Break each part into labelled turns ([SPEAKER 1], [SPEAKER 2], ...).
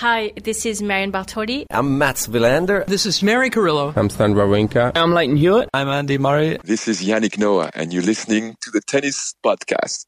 [SPEAKER 1] Hi, this is Marion Bartoli.
[SPEAKER 2] I'm Mats Wilander.
[SPEAKER 3] This is Mary Carillo.
[SPEAKER 4] I'm Stan Wawrinka.
[SPEAKER 5] I'm Lleyton Hewitt.
[SPEAKER 6] I'm Andy Murray.
[SPEAKER 7] This is Yannick Noah, and you're listening to the Tennis Podcast.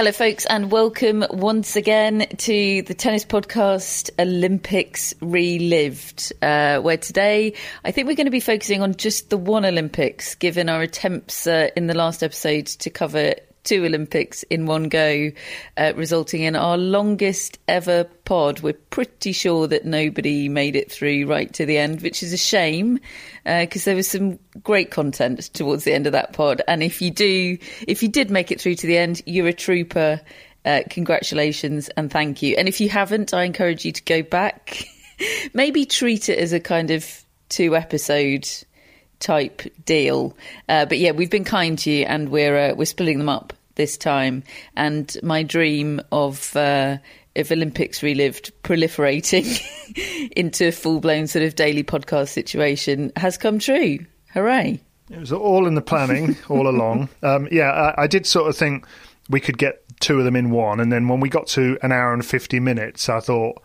[SPEAKER 8] Hello, folks, and welcome once again to the tennis podcast Olympics Relived, uh, where today I think we're going to be focusing on just the one Olympics, given our attempts uh, in the last episode to cover two Olympics in one go, uh, resulting in our longest ever pod. We're pretty sure that nobody made it through right to the end, which is a shame because uh, there was some great content towards the end of that pod. And if you do, if you did make it through to the end, you're a trooper. Uh, congratulations and thank you. And if you haven't, I encourage you to go back. Maybe treat it as a kind of two episode type deal. Uh, but yeah, we've been kind to you, and we're uh, we're splitting them up this time. And my dream of uh, of Olympics relived proliferating into a full blown sort of daily podcast situation has come true. Hooray!
[SPEAKER 9] It was all in the planning all along. Um, yeah, I, I did sort of think we could get two of them in one, and then when we got to an hour and fifty minutes, I thought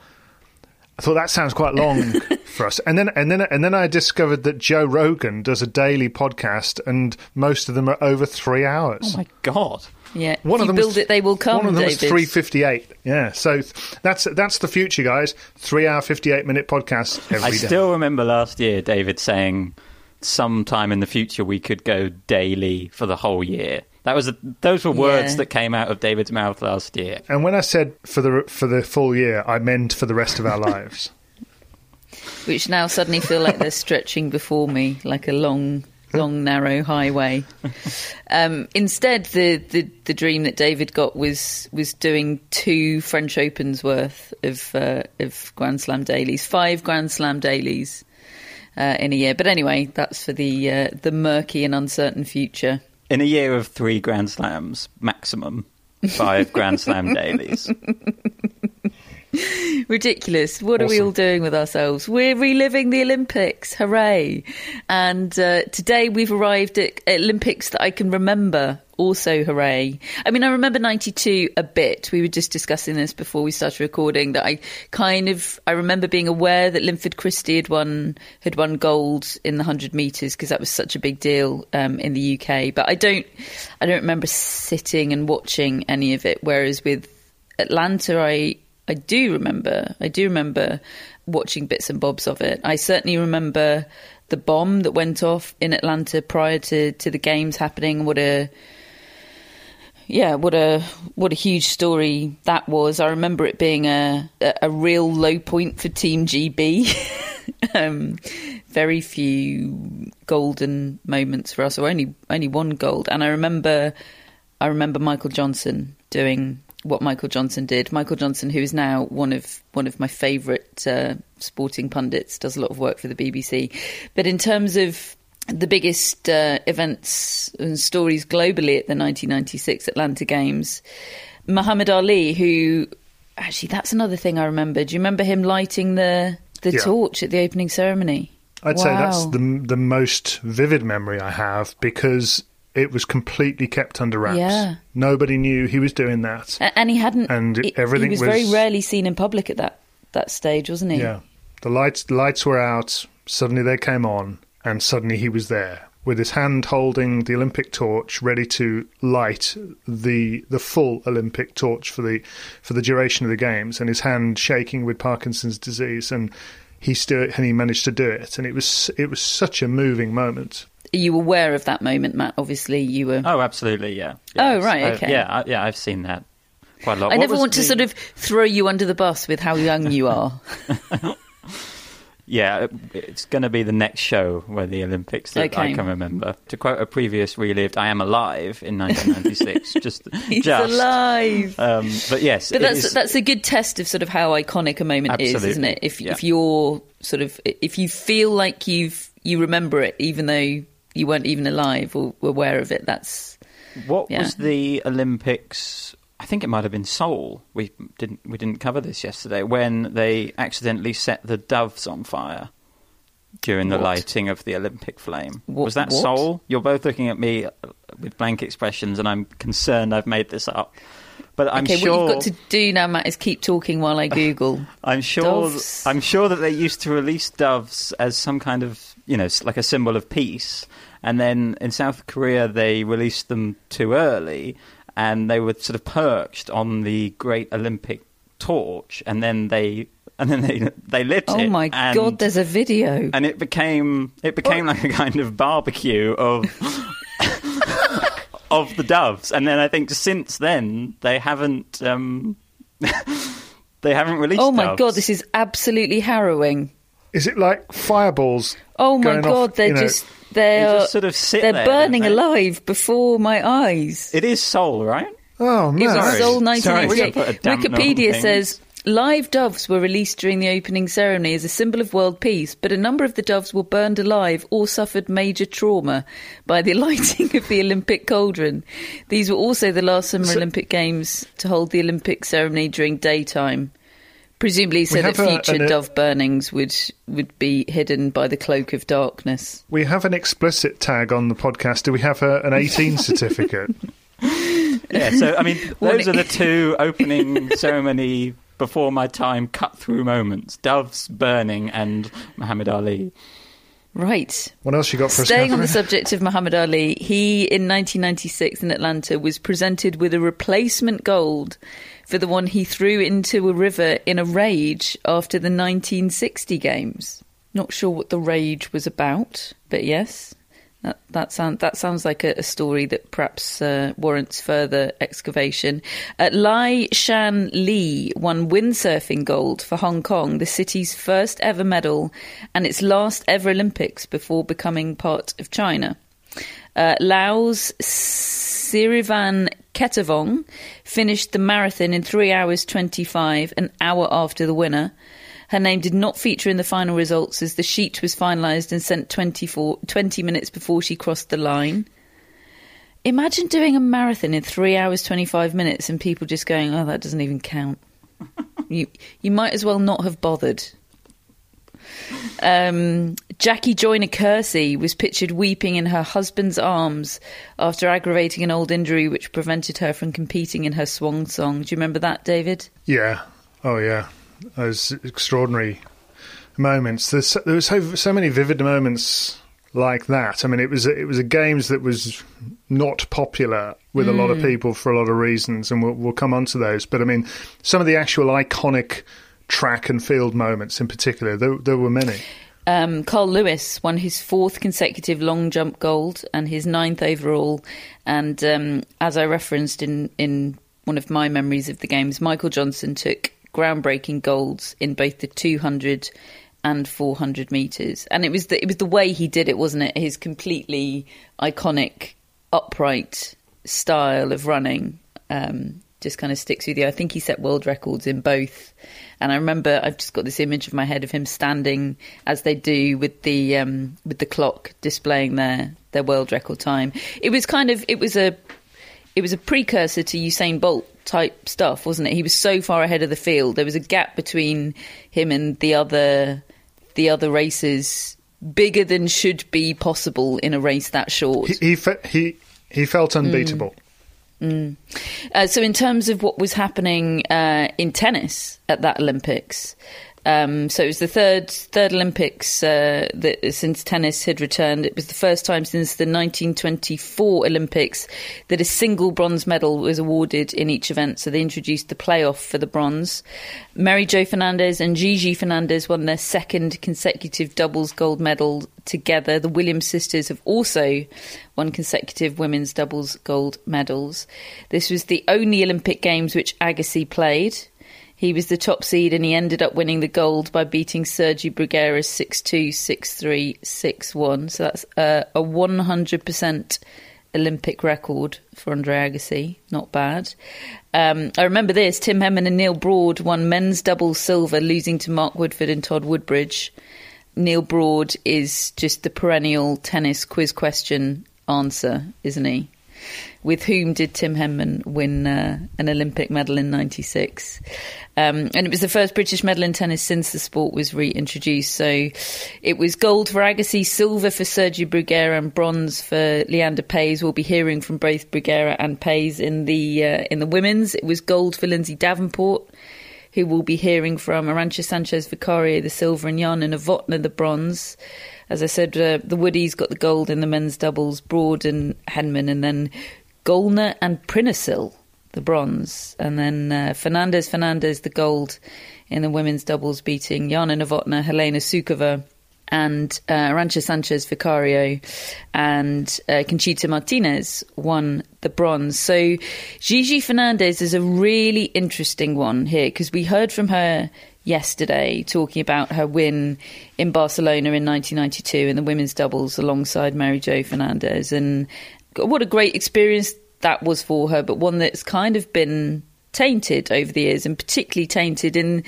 [SPEAKER 9] I thought that sounds quite long for us. And then and then and then I discovered that Joe Rogan does a daily podcast and most of them are over 3 hours.
[SPEAKER 5] Oh my god.
[SPEAKER 8] Yeah. One of them build was, it they will come.
[SPEAKER 9] One of them
[SPEAKER 8] David.
[SPEAKER 9] was 358. Yeah. So that's that's the future guys. 3 hour 58 minute podcast every
[SPEAKER 5] I
[SPEAKER 9] day.
[SPEAKER 5] still remember last year David saying sometime in the future we could go daily for the whole year. That was a, those were words
[SPEAKER 8] Yeah.
[SPEAKER 5] that came out of David's mouth last year.
[SPEAKER 9] And when I said for the for the full year, I meant for the rest of our lives.
[SPEAKER 8] which now suddenly feel like they're stretching before me like a long long narrow highway um, instead the, the the dream that david got was was doing two french opens worth of uh, of grand slam dailies five grand slam dailies uh, in a year but anyway that's for the uh, the murky and uncertain future
[SPEAKER 5] In a year of three Grand Slams maximum, five Grand Slam dailies.
[SPEAKER 8] Ridiculous. What are we all doing with ourselves? We're reliving the Olympics. Hooray. And uh, today we've arrived at Olympics that I can remember. Also, hooray. I mean, I remember 92 a bit. We were just discussing this before we started recording that I kind of, I remember being aware that Linford Christie had won, had won gold in the 100 metres because that was such a big deal um, in the UK. But I don't, I don't remember sitting and watching any of it. Whereas with Atlanta, I, I do remember. I do remember watching bits and bobs of it. I certainly remember the bomb that went off in Atlanta prior to, to the games happening. What a yeah, what a what a huge story that was. I remember it being a a, real low point for Team GB. um, very few golden moments for us, or only only one gold. And I remember I remember Michael Johnson doing what Michael Johnson did. Michael Johnson, who is now one of one of my favourite uh, sporting pundits, does a lot of work for the BBC. But in terms of the biggest uh, events and stories globally at the 1996 Atlanta Games, Muhammad Ali, who actually that's another thing I remember. Do you remember him lighting the the
[SPEAKER 9] Yeah.
[SPEAKER 8] torch at the opening ceremony?
[SPEAKER 9] I'd say that's the the most vivid memory I have because it was completely kept under wraps.
[SPEAKER 8] Yeah.
[SPEAKER 9] Nobody knew he was doing that.
[SPEAKER 8] A- and he hadn't.
[SPEAKER 9] And
[SPEAKER 8] he,
[SPEAKER 9] everything
[SPEAKER 8] he was,
[SPEAKER 9] was-
[SPEAKER 8] very rarely seen in public at that that stage, wasn't he?
[SPEAKER 9] Yeah. The lights, the lights were out. Suddenly they came on, and suddenly he was there with his hand holding the Olympic torch, ready to light the the full Olympic torch for the for the duration of the games, and his hand shaking with Parkinson's disease, and he still and he managed to do it, and it was it was such a moving moment.
[SPEAKER 8] Are you aware of that moment, Matt? Obviously, you were.
[SPEAKER 5] Oh, absolutely, yeah.
[SPEAKER 8] Oh, right,
[SPEAKER 5] I-
[SPEAKER 8] okay.
[SPEAKER 5] yeah, I, yeah, I've seen that quite a lot.
[SPEAKER 8] I
[SPEAKER 5] What
[SPEAKER 8] never want to sort of throw you under the bus with how young you are.
[SPEAKER 5] Yeah, it's going to be the next show where the Olympics that I can remember. To quote a previous relived, I am alive in 1996. just,
[SPEAKER 8] He's
[SPEAKER 5] just.
[SPEAKER 8] alive.
[SPEAKER 5] Um, but yes,
[SPEAKER 8] But that's
[SPEAKER 5] is-
[SPEAKER 8] that's a good test of sort of how iconic a moment is, isn't it? If
[SPEAKER 5] yeah.
[SPEAKER 8] if you're sort of if you feel like you've you remember it, even though you weren't even alive or aware of it, that's
[SPEAKER 5] What
[SPEAKER 8] Yeah.
[SPEAKER 5] was the Olympics? I think it might have been Seoul. We didn't we didn't cover this yesterday when they accidentally set the doves on fire during the
[SPEAKER 8] What?
[SPEAKER 5] lighting of the Olympic flame.
[SPEAKER 8] What-
[SPEAKER 5] was that
[SPEAKER 8] what?
[SPEAKER 5] Seoul? You're both looking at me uh, with blank expressions, and I'm concerned I've made this up. But I'm
[SPEAKER 8] okay.
[SPEAKER 5] sure
[SPEAKER 8] What you've got to do now, Matt, is keep talking while I Google.
[SPEAKER 5] I'm sure.
[SPEAKER 8] Doves.
[SPEAKER 5] I'm sure that they used to release doves as some kind of, you know, like a symbol of peace. And then in South Korea, they released them too early, and they were sort of perched on the Great Olympic Torch, and then they and then they they lit
[SPEAKER 8] oh
[SPEAKER 5] it.
[SPEAKER 8] my
[SPEAKER 5] and,
[SPEAKER 8] god, there's a video.
[SPEAKER 5] and it became it became like a kind of barbecue of. Of the doves, and then I think since then they haven't um, they haven't released.
[SPEAKER 8] Oh my
[SPEAKER 5] doves.
[SPEAKER 8] god, this is absolutely harrowing.
[SPEAKER 9] Is it like fireballs?
[SPEAKER 8] Oh my
[SPEAKER 9] going
[SPEAKER 8] god,
[SPEAKER 9] off,
[SPEAKER 8] they're
[SPEAKER 9] you know?
[SPEAKER 8] just they're
[SPEAKER 5] They just sort of sit
[SPEAKER 8] they're
[SPEAKER 5] there,
[SPEAKER 8] burning
[SPEAKER 5] they?
[SPEAKER 8] alive before my eyes.
[SPEAKER 5] It is Seoul, right?
[SPEAKER 9] Oh
[SPEAKER 8] It
[SPEAKER 9] no!
[SPEAKER 8] was
[SPEAKER 5] Sorry.
[SPEAKER 8] Seoul
[SPEAKER 5] Sorry to
[SPEAKER 8] 1988.
[SPEAKER 5] put a dampener on
[SPEAKER 8] Wikipedia says live doves were released during the opening ceremony as a symbol of world peace, but a number of the doves were burned alive or suffered major trauma by the lighting of the Olympic cauldron. These were also the last Summer Olympic Games to hold the Olympic ceremony during daytime. Presumably, so that
[SPEAKER 9] have a-
[SPEAKER 8] future
[SPEAKER 9] an-
[SPEAKER 8] dove burnings would would be hidden by the cloak of darkness.
[SPEAKER 9] We have an explicit tag on the podcast. Do we have a, an 18 certificate?
[SPEAKER 5] Yeah. So I mean,
[SPEAKER 8] What
[SPEAKER 5] those are the two opening ceremony before my time cut through moments: doves burning and Muhammad Ali.
[SPEAKER 8] Right.
[SPEAKER 9] What else you got for us?
[SPEAKER 8] Staying on the subject of Muhammad Ali, he in 1996 in Atlanta was presented with a replacement gold for the one he threw into a river in a rage after the 1960 games. Not sure what the rage was about, but yes. That, that, sound, that sounds like a, a story that perhaps uh, warrants further excavation. Uh, Lai Shan Lee won windsurfing gold for Hong Kong, the city's first ever medal and its last ever Olympics before becoming part of China. Uh, Laos Sirivanh Ketavong finished the marathon in 3 hours 25, an hour after the winner. Her name did not feature in the final results as the sheet was finalised and sent 24, 20 minutes before she crossed the line. Imagine doing a marathon in 3 hours 25 minutes and people just going, oh, that doesn't even count. you, you might as well not have bothered. Um, Jackie Joyner Kersee was pictured weeping in her husband's arms after aggravating an old injury which prevented her from competing in her swan song. Do you remember that, David?
[SPEAKER 9] Yeah. Oh yeah. Those extraordinary moments. There's there was so so many vivid moments like that. I mean, it was a, it was a games that was not popular with a lot of people for a lot of reasons, and we'll, we'll come on to those. But I mean, some of the actual iconic track and field moments, in particular, there, there were many.
[SPEAKER 8] Um, Carl Lewis won his fourth consecutive long jump gold and his ninth overall. And um, as I referenced in, in one of my memories of the games, Michael Johnson took groundbreaking golds in both the 200 and 400 meters. And it was the, it was the way he did it, wasn't it? His completely iconic, upright style of running um, just kind of sticks with you. I think he set world records in both. And I remember I've just got this image of my head of him standing as they do with the um, with the clock displaying their their world record time. It was kind of it was a it was a precursor to Usain Bolt type stuff, wasn't it? He was so far ahead of the field. There was a gap between him and the other the other races bigger than should be possible in a race that short.
[SPEAKER 9] He he he, he felt unbeatable.
[SPEAKER 8] Uh, so, in terms of what was happening uh, in tennis at that Olympics, Um, so it was the third third Olympics uh, that, since tennis had returned. It was the first time since the 1924 Olympics that a single bronze medal was awarded in each event. So they introduced the playoff for the bronze. Mary Jo Fernandez and Gigi Fernandez won their second consecutive doubles gold medal together. The Williams sisters have also won consecutive women's doubles gold medals. This was the only Olympic Games which Agassi played. He was the top seed and he ended up winning the gold by beating Sergi Bruguera 6 2, 6 3, 6 1. So that's uh, a 100% Olympic record for Andre Agassi. Not bad. Um, I remember this Tim Henman and Neil Broad won men's doubles silver, losing to Mark Woodforde and Todd Woodbridge. Neil Broad is just the perennial tennis quiz question answer, isn't he? With whom did Tim Henman win uh, an Olympic medal in '96? Um, and it was the first British medal in tennis since the sport was reintroduced. So it was gold for Agassi, silver for Sergio Bruguera, and bronze for Leander Paes. We'll be hearing from both Bruguera and Paes in the uh, in the women's. It was gold for Lindsay Davenport who we'll be hearing from Arantxa Sanchez Vicario, the silver, and Jana Novotná, the bronze. As I said, uh, the Woodies got the gold in the men's doubles, Broad and Henman, and then Goellner and Prinosil, the bronze. And then uh, Fernandez Fernandez, the gold in the women's doubles, beating Jana Novotná, Helena Suková, and uh, Arantxa Sanchez Vicario and uh, Conchita Martinez won the bronze. So Gigi Fernandez is a really interesting one here because we heard from her yesterday talking about her win in Barcelona in 1992 in the women's doubles alongside Mary Jo Fernandez and what a great experience that was for her, but one that's kind of been tainted over the years and particularly tainted in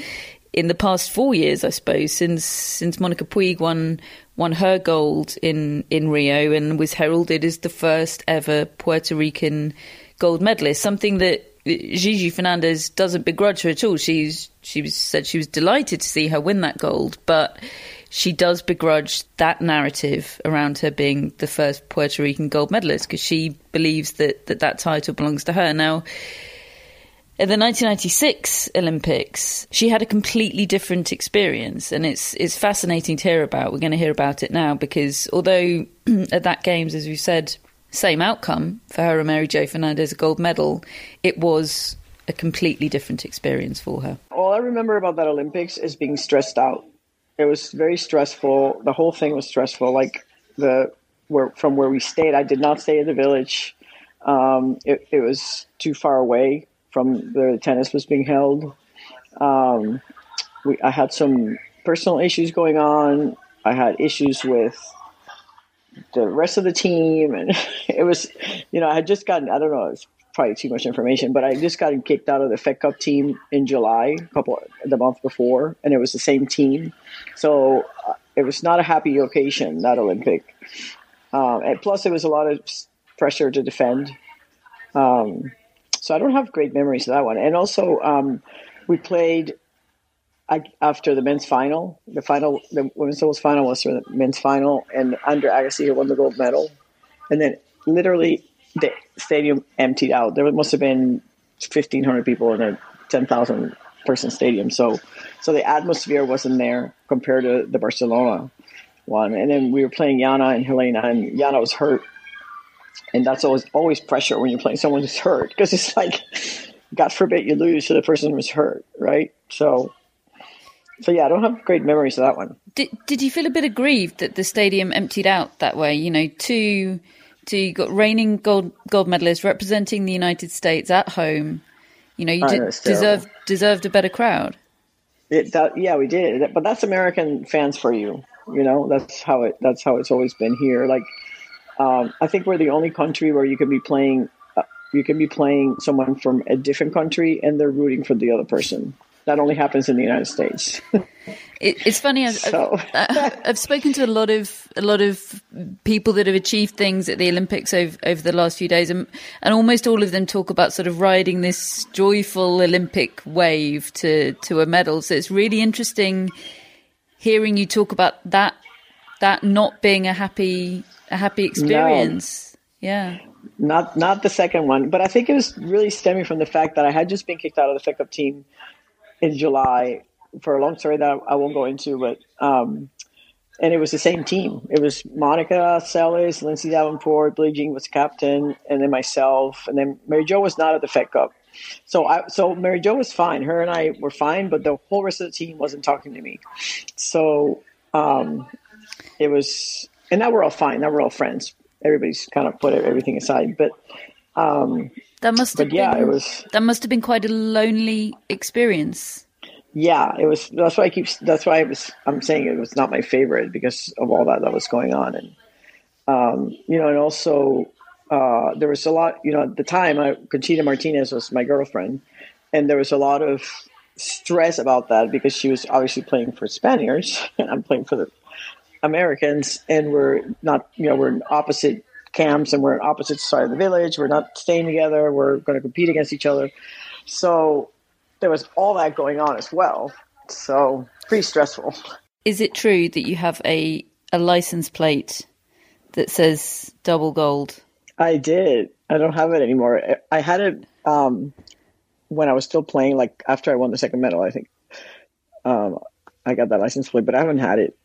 [SPEAKER 8] in the past four years, I suppose, since since Monica Puig won won her gold in in Rio and was heralded as the first ever Puerto Rican gold medalist. Something that Gigi Fernandez doesn't begrudge her at all. She's she was, said she was delighted to see her win that gold, but she does begrudge that narrative around her being the first Puerto Rican gold medalist because she believes that, that that title belongs to her. Now, at the 1996 Olympics, she had a completely different experience, and it's it's fascinating to hear about. We're going to hear about it now because although at that games, as we said, same outcome for her and Mary Jo Fernandez, a gold medal, it was a completely different experience for her.
[SPEAKER 2] All I remember about that Olympics is being stressed out. It was very stressful. The whole thing was stressful. Like the where from where we stayed, I did not stay in the village. Um, it, it was too far away from where the tennis was being held. Um, we, I had some personal issues going on. I had issues with the rest of the team, and it was, you know, I had just gotten, I don't know, it's probably too much information, but I just gotten kicked out of the Fed Cup team in July, a couple the month before, and it was the same team, so uh, it was not a happy occasion that Olympic. Um, and plus, it was a lot of pressure to defend. Um, so I don't have great memories of that one. And also, um, we played I, after the men's final. The final, the women's doubles final was for the men's final, and Andre Agassi who won the gold medal. And then, literally, the stadium emptied out. There must have been fifteen hundred people in a ten thousand person stadium. So, so the atmosphere wasn't there compared to the Barcelona one. And then we were playing Yana and Helena, and Yana was hurt and that's always always pressure when you're playing someone who's hurt because it's like, God forbid you lose to the person who's hurt, right? So, so yeah, I don't have great memories of that one.
[SPEAKER 8] Did Did you feel a bit aggrieved that the stadium emptied out that way? You know, two two you got reigning gold gold medalists representing the United States at home. You know, you did, deserved deserved a better crowd.
[SPEAKER 2] It, that, yeah, we did, but that's American fans for you. You know, that's how it. That's how it's always been here. Like um, I think we're the only country where you can be playing. Uh, you can be playing someone from a different country, and they're rooting for the other person. That only happens in the United States.
[SPEAKER 8] it, it's funny. I've, so. I've, I've, spoken to a lot of a lot of people that have achieved things at the Olympics over, over the last few days, and, and almost all of them talk about sort of riding this joyful Olympic wave to to a medal. So it's really interesting hearing you talk about that that not being a happy a happy experience. No, yeah.
[SPEAKER 2] Not not the second one, but I think it was really stemming from the fact that I had just been kicked out of the Cup team in July for a long story that I won't go into, but um, and it was the same team. It was Monica Seles, Lindsay Davenport, Billie Jean was captain, and then myself, and then Mary Jo was not at the Fed Cup. So I so Mary Jo was fine. Her and I were fine, but the whole rest of the team wasn't talking to me. So um, it was, and now we're all fine. Now we're all friends. Everybody's kind of put everything aside, but. Um,
[SPEAKER 8] that must have
[SPEAKER 2] but yeah,
[SPEAKER 8] been,
[SPEAKER 2] it was.
[SPEAKER 8] That must have been quite a lonely experience.
[SPEAKER 2] Yeah, it was. That's why I keep. That's why I was. I'm saying it was not my favorite because of all that that was going on, and um, you know, and also uh, there was a lot. You know, at the time, I, Conchita Martinez was my girlfriend, and there was a lot of stress about that because she was obviously playing for Spaniards, and I'm playing for the Americans, and we're not. You know, we're in opposite camps and we're on opposite side of the village. We're not staying together. We're going to compete against each other. So there was all that going on as well. So pretty stressful.
[SPEAKER 8] Is it true that you have a a license plate that says double gold?
[SPEAKER 2] I did. I don't have it anymore. I had it um, when I was still playing. Like after I won the second medal, I think um, I got that license plate, but I haven't had it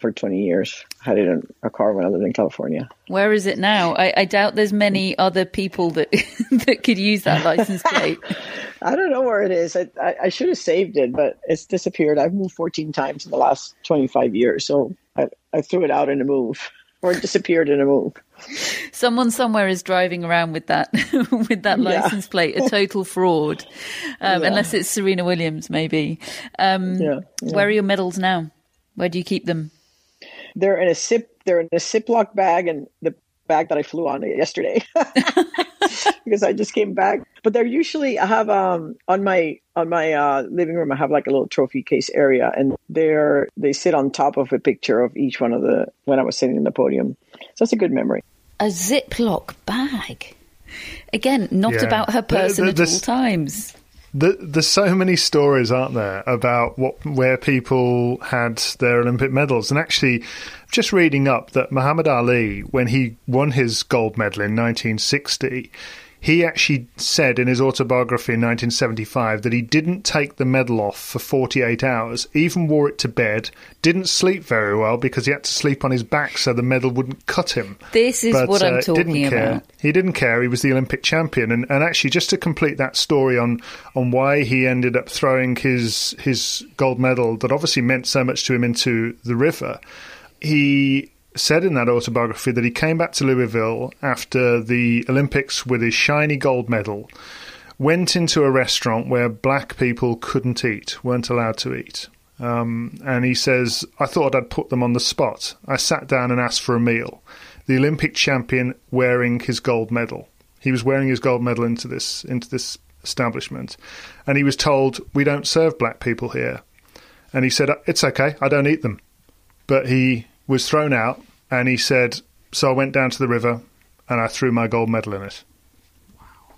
[SPEAKER 2] for 20 years. I had it in a car when I lived in California.
[SPEAKER 8] Where is it now? I, I doubt there's many other people that that could use that license plate.
[SPEAKER 2] I don't know where it is. I, I, I, should have saved it, but it's disappeared. I've moved 14 times in the last 25 years, so I, I threw it out in a move. Or it disappeared in a move.
[SPEAKER 8] Someone somewhere is driving around with that with that license yeah. plate, a total fraud. Um, yeah. Unless it's Serena Williams, maybe. Um, yeah, where are your medals now? Where do you keep them?
[SPEAKER 2] They're in a zip. They're in a Ziploc bag, and the bag that I flew on yesterday because I just came back. But they're usually I have um on my on my uh, living room I have like a little trophy case area, and they're they sit on top of a picture of each one of the when I was sitting in the podium. So it's a good memory.
[SPEAKER 8] A Ziploc bag. Again, not yeah. about her person the, the, at all times.
[SPEAKER 9] The, there's so many stories, aren't there, about what where people had their Olympic medals. And actually, just reading up that Muhammad Ali, when he won his gold medal in 1960, he actually said in his autobiography in 1975 that he didn't take the medal off for 48 hours, even wore it to bed, didn't sleep very well because he had to sleep on his back so the medal wouldn't cut him.
[SPEAKER 8] This is
[SPEAKER 9] but,
[SPEAKER 8] what I'm
[SPEAKER 9] uh,
[SPEAKER 8] talking
[SPEAKER 9] didn't care.
[SPEAKER 8] about.
[SPEAKER 9] He didn't care. He was the Olympic champion, and, and actually, just to complete that story on on why he ended up throwing his his gold medal that obviously meant so much to him into the river. He said in that autobiography that he came back to Louisville after the Olympics with his shiny gold medal, went into a restaurant where black people couldn't eat, weren't allowed to eat. Um, and he says, I thought I'd put them on the spot. I sat down and asked for a meal. The Olympic champion wearing his gold medal. He was wearing his gold medal into this into this establishment, and he was told, "We don't serve black people here." And he said, "It's okay. I don't eat them." But he was thrown out, and he said, "So I went down to the river, and I threw my gold medal in it."
[SPEAKER 8] Wow,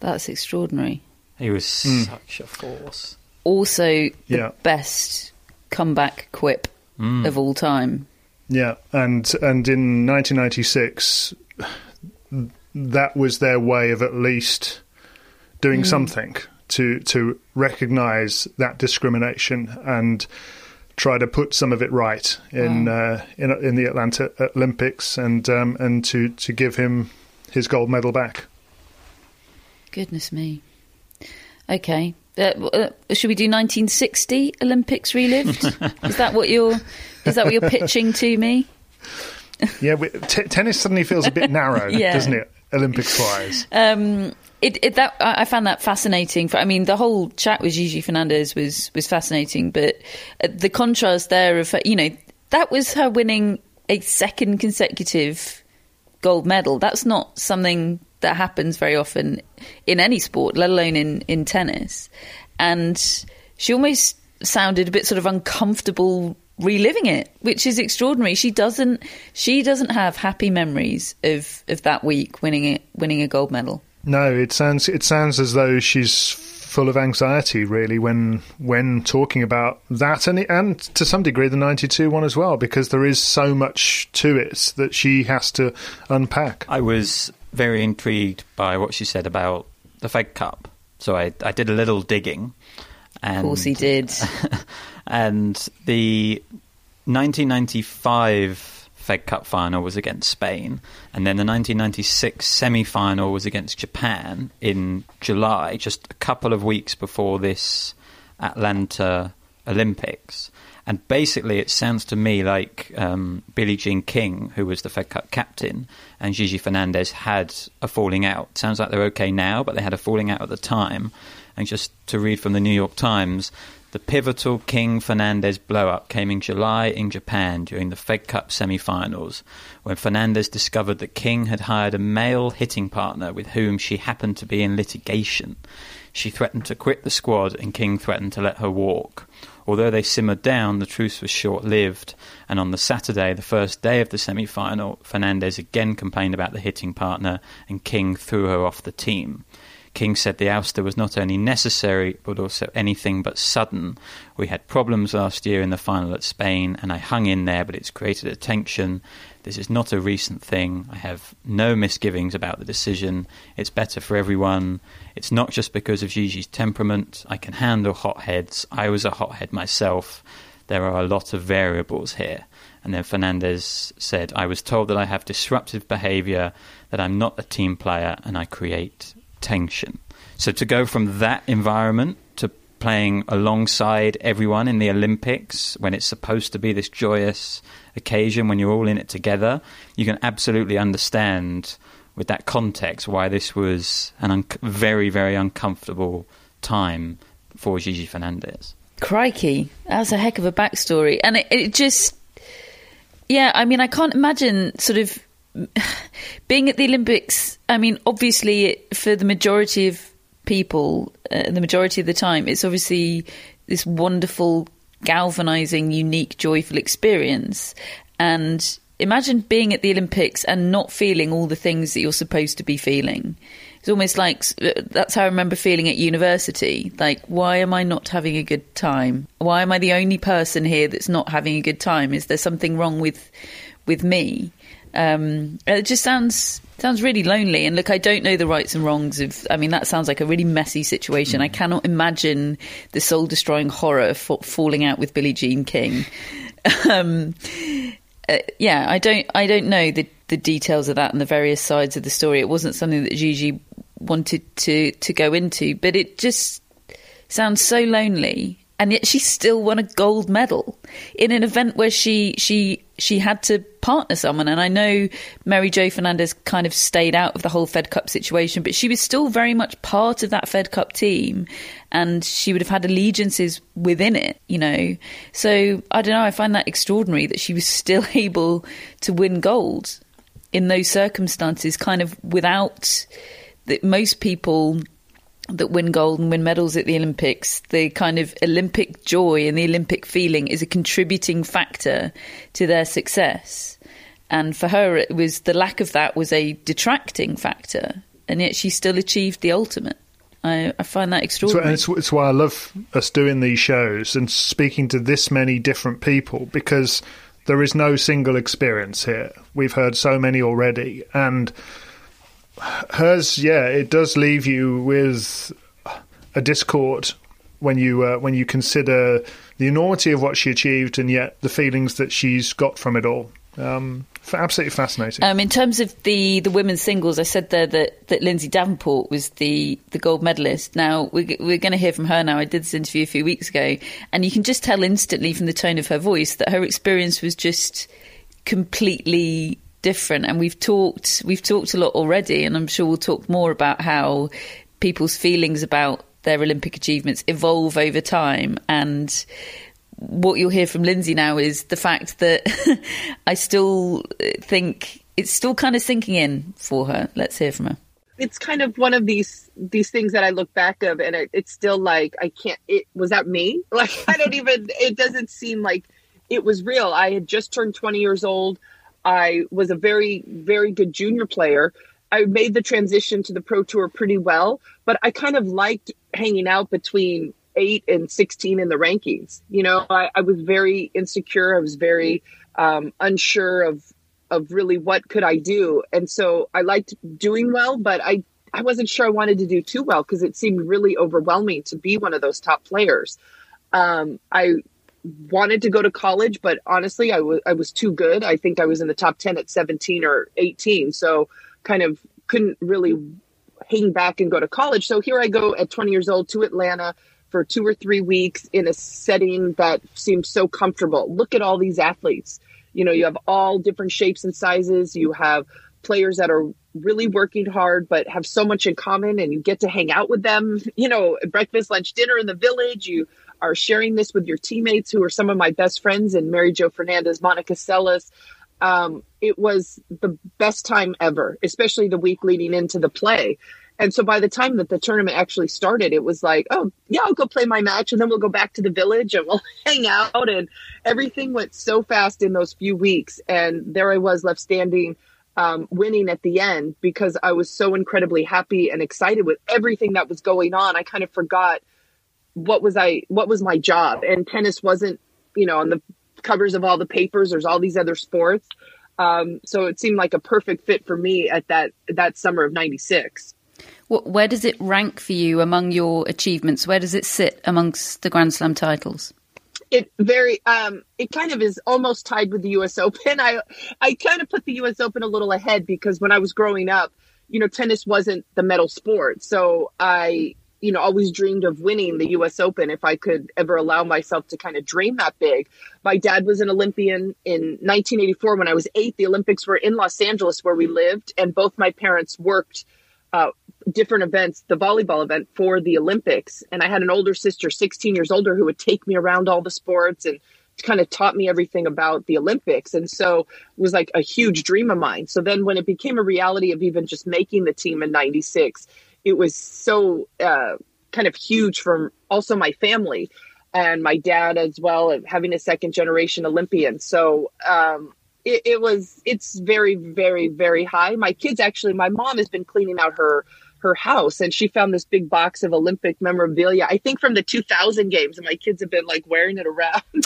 [SPEAKER 8] that's extraordinary.
[SPEAKER 5] He was mm. such a force.
[SPEAKER 8] Also, the yeah. best comeback quip mm. of all time.
[SPEAKER 9] Yeah, and and in 1996, that was their way of at least doing mm. something to to recognise that discrimination and try to put some of it right in wow. uh, in, in the Atlanta Olympics and um, and to to give him his gold medal back.
[SPEAKER 8] Goodness me. Okay. Uh, uh, should we do 1960 Olympics relived? is that what you're is that what you're pitching to me?
[SPEAKER 9] yeah, we, t- tennis suddenly feels a bit narrow, yeah. doesn't it? Olympics wise.
[SPEAKER 8] Um, it, it, that I found that fascinating. I mean, the whole chat with Gigi Fernandez was was fascinating, but uh, the contrast there of you know that was her winning a second consecutive gold medal. That's not something that happens very often in any sport, let alone in in tennis. And she almost sounded a bit sort of uncomfortable reliving it, which is extraordinary. She doesn't she doesn't have happy memories of of that week winning it winning a gold medal.
[SPEAKER 9] No, it sounds it sounds as though she's full of anxiety really when when talking about that and and to some degree the 92 one as well because there is so much to it that she has to unpack.
[SPEAKER 5] I was very intrigued by what she said about the Fed Cup. So I I did a little digging And,
[SPEAKER 8] of course he did.
[SPEAKER 5] and the 1995 Fed Cup final was against Spain, and then the 1996 semi final was against Japan in July, just a couple of weeks before this Atlanta Olympics. And basically, it sounds to me like um, Billie Jean King, who was the Fed Cup captain, and Gigi Fernandez had a falling out. Sounds like they're okay now, but they had a falling out at the time. And just to read from the New York Times, the pivotal King Fernandez blow up came in July in Japan during the Fed Cup semi finals, when Fernandez discovered that King had hired a male hitting partner with whom she happened to be in litigation. She threatened to quit the squad, and King threatened to let her walk. Although they simmered down, the truce was short lived, and on the Saturday, the first day of the semi final, Fernandez again complained about the hitting partner, and King threw her off the team. King said the ouster was not only necessary, but also anything but sudden. We had problems last year in the final at Spain, and I hung in there, but it's created a tension. This is not a recent thing. I have no misgivings about the decision. It's better for everyone. It's not just because of Gigi's temperament. I can handle hotheads. I was a hothead myself. There are a lot of variables here. And then Fernandez said, I was told that I have disruptive behavior, that I'm not a team player, and I create tension. So to go from that environment to playing alongside everyone in the Olympics when it's supposed to be this joyous occasion when you're all in it together, you can absolutely understand with that context why this was an un- very, very uncomfortable time for Gigi Fernandez.
[SPEAKER 8] Crikey, that's a heck of a backstory. And it, it just, yeah, I mean, I can't imagine sort of being at the Olympics. I mean, obviously, for the majority of people, uh, the majority of the time, it's obviously this wonderful, galvanizing, unique, joyful experience. And imagine being at the Olympics and not feeling all the things that you're supposed to be feeling. It's almost like that's how I remember feeling at university. Like, why am I not having a good time? Why am I the only person here that's not having a good time? Is there something wrong with with me? Um, it just sounds sounds really lonely. And look, I don't know the rights and wrongs of. I mean, that sounds like a really messy situation. Mm. I cannot imagine the soul destroying horror of falling out with Billie Jean King. um, uh, yeah, I don't I don't know the the details of that and the various sides of the story. It wasn't something that Gigi wanted to to go into, but it just sounds so lonely. And yet she still won a gold medal in an event where she she she had to partner someone. And I know Mary Jo Fernandez kind of stayed out of the whole Fed Cup situation, but she was still very much part of that Fed Cup team and she would have had allegiances within it, you know. So I don't know, I find that extraordinary that she was still able to win gold in those circumstances, kind of without that most people that win gold and win medals at the Olympics, the kind of Olympic joy and the Olympic feeling is a contributing factor to their success. And for her, it was the lack of that was a detracting factor, and yet she still achieved the ultimate. I, I find that extraordinary.
[SPEAKER 9] It's, it's why I love us doing these shows and speaking to this many different people because there is no single experience here. We've heard so many already, and hers, yeah, it does leave you with a discord when you uh, when you consider the enormity of what she achieved and yet the feelings that she's got from it all. Um, absolutely fascinating.
[SPEAKER 8] Um, in terms of the, the women's singles, I said there that, that Lindsay Davenport was the, the gold medalist. Now, we're, we're going to hear from her now. I did this interview a few weeks ago, and you can just tell instantly from the tone of her voice that her experience was just completely different. And we've talked we've talked a lot already, and I'm sure we'll talk more about how people's feelings about their Olympic achievements evolve over time. And what you'll hear from Lindsay now is the fact that I still think it's still kind of sinking in for her. Let's hear from her.
[SPEAKER 3] It's kind of one of these these things that I look back of, and it, it's still like I can't. It was that me? Like I don't even. It doesn't seem like it was real. I had just turned twenty years old. I was a very, very good junior player. I made the transition to the pro tour pretty well, but I kind of liked hanging out between eight and 16 in the rankings. You know, I, I was very insecure. I was very um, unsure of, of really what could I do. And so I liked doing well, but I, I wasn't sure I wanted to do too well because it seemed really overwhelming to be one of those top players. Um, I wanted to go to college, but honestly, I was I was too good. I think I was in the top ten at seventeen or eighteen, so kind of couldn't really hang back and go to college. So here I go at twenty years old to Atlanta for two or three weeks in a setting that seems so comfortable. Look at all these athletes. You know, you have all different shapes and sizes. You have players that are really working hard but have so much in common and you get to hang out with them you know breakfast lunch dinner in the village you are sharing this with your teammates who are some of my best friends and mary jo fernandez monica seles. Um, it was the best time ever especially the week leading into the play. And so by the time that the tournament actually started it was like oh yeah i'll go play my match and then we'll go back to the village and we'll hang out. And everything went so fast in those few weeks. And there i was left standing um, winning at the end because I was so incredibly happy and excited with everything that was going on. I kind of forgot what was I what was my job, and tennis wasn't you know on the covers of all the papers. There's all these other sports, um, so it seemed like a perfect fit for me at that that summer of '96.
[SPEAKER 8] Where does it rank for you among your achievements? Where does it sit amongst the Grand Slam titles?
[SPEAKER 3] it very um it kind of is almost tied with the US Open. I I kind of put the US Open a little ahead because when I was growing up, you know, tennis wasn't the medal sport. So I you know, always dreamed of winning the US Open if I could ever allow myself to kind of dream that big. My dad was an Olympian in 1984 when I was 8. The Olympics were in Los Angeles where we lived and both my parents worked uh, different events, the volleyball event for the Olympics. And I had an older sister, 16 years older, who would take me around all the sports and kind of taught me everything about the Olympics. And so it was like a huge dream of mine. So then when it became a reality of even just making the team in 96, it was so uh, kind of huge from also my family and my dad as well, having a second generation Olympian. So um, it, it was, it's very, very, very high. My kids actually, my mom has been cleaning out her her house and she found this big box of Olympic memorabilia, I think from the 2000 games. And my kids have been like wearing it around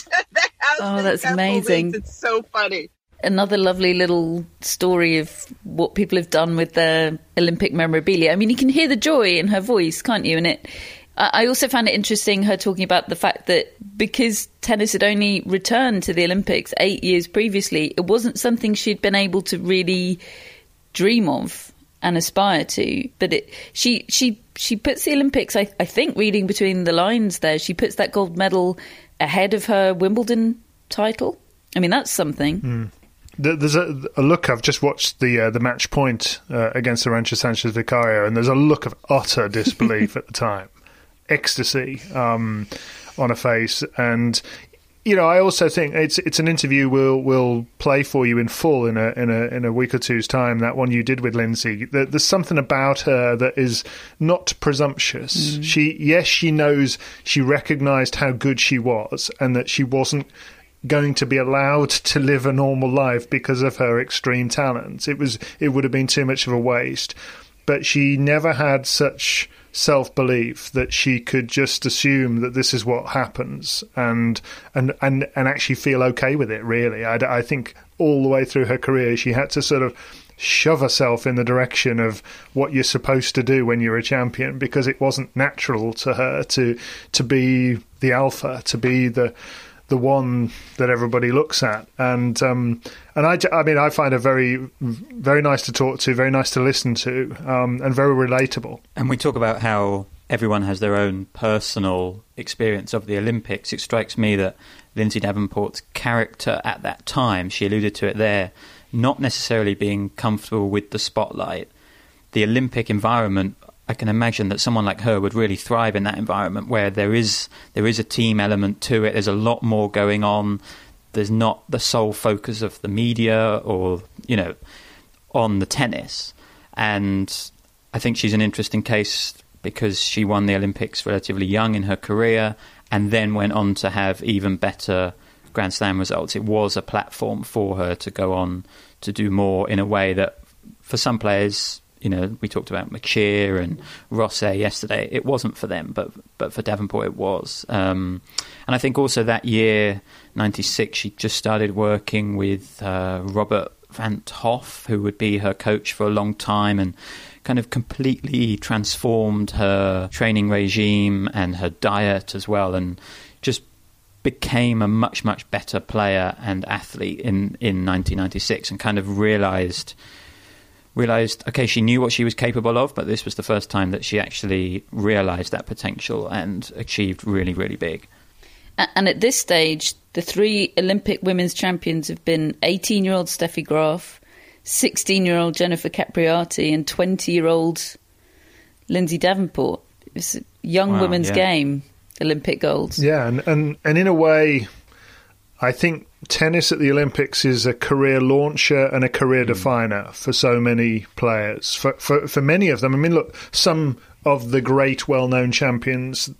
[SPEAKER 8] Oh, that's amazing.
[SPEAKER 3] It's so funny.
[SPEAKER 8] Another lovely little story of what people have done with their Olympic memorabilia. I mean, you can hear the joy in her voice, can't you? And it, I also found it interesting her talking about the fact that because tennis had only returned to the Olympics eight years previously, it wasn't something she'd been able to really dream of and aspire to. But it, she she she puts the Olympics. I, I think reading between the lines there, she puts that gold medal ahead of her Wimbledon title. I mean, that's something.
[SPEAKER 9] Mm. There's a, a, look. I've just watched the uh, the match point uh, against Arantxa Sanchez Vicario, and there's a look of utter disbelief at the time, ecstasy um, on a face, and you know, I also think it's it's an interview we'll we'll play for you in full in a in a in a week or two's time. That one you did with Lindsay. There's something about her that is not presumptuous. Mm. She yes, she knows she recognised how good she was, and that she wasn't going to be allowed to live a normal life because of her extreme talents. It was it would have been too much of a waste. But she never had such self belief that she could just assume that this is what happens and and and and actually feel okay with it. Really, I, I think all the way through her career, she had to sort of shove herself in the direction of what you're supposed to do when you're a champion because it wasn't natural to her to to be the alpha, to be the the one that everybody looks at. And um, and I, I mean, I find her very very nice to talk to, very nice to listen to, um, and very relatable.
[SPEAKER 5] And we talk about how everyone has their own personal experience of the Olympics. It strikes me that Lindsay Davenport's character at that time, she alluded to it there, not necessarily being comfortable with the spotlight. The Olympic environment I can imagine that someone like her would really thrive in that environment where there is there is a team element to it. There's a lot more going on. There's not the sole focus of the media or you know on the tennis. And I think she's an interesting case because she won the Olympics relatively young in her career and then went on to have even better Grand Slam results. It was a platform for her to go on to do more in a way that for some players you know, we talked about Mečíř and Rosset yesterday. It wasn't for them, but but for Davenport it was. Um, and I think also that year, '96, she just started working with uh, Robert Van't Hof, who would be her coach for a long time, and kind of completely transformed her training regime and her diet as well, and just became a much much better player and athlete in in 1996, and kind of realized realized okay she knew what she was capable of but this was the first time that she actually realized that potential and achieved really really big.
[SPEAKER 8] And at this stage the three olympic women's champions have been 18 year old steffi graf 16 year old jennifer capriati and 20 year old lindsay davenport. It's a young
[SPEAKER 5] Wow,
[SPEAKER 8] women's
[SPEAKER 5] yeah.
[SPEAKER 8] game olympic golds.
[SPEAKER 9] Yeah, and, and, and in a way, I think tennis at the Olympics is a career launcher and a career hmm. definer for so many players. For, for for many of them, I mean, look, some of the great, well-known champions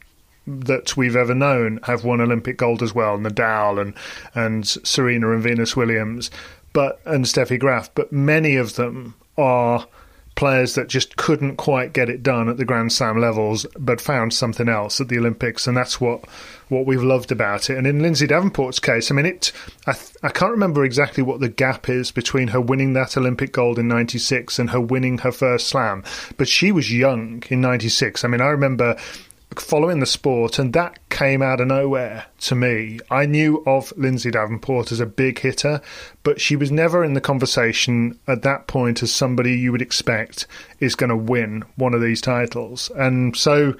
[SPEAKER 9] that we've ever known have won Olympic gold as well, Nadal and and Serena and Venus Williams, but and Steffi Graf. But many of them are players that just couldn't quite get it done at the Grand Slam levels, but found something else at the Olympics, and that's what what we've loved about it. And in Lindsay Davenport's case, I mean, it I th- I can't remember exactly what the gap is between her winning that Olympic gold in '96 and her winning her first Slam, but she was young in '96. I mean, I remember following the sport, and that came out of nowhere to me. I knew of Lindsay Davenport as a big hitter, but she was never in the conversation at that point as somebody you would expect is going to win one of these titles. And so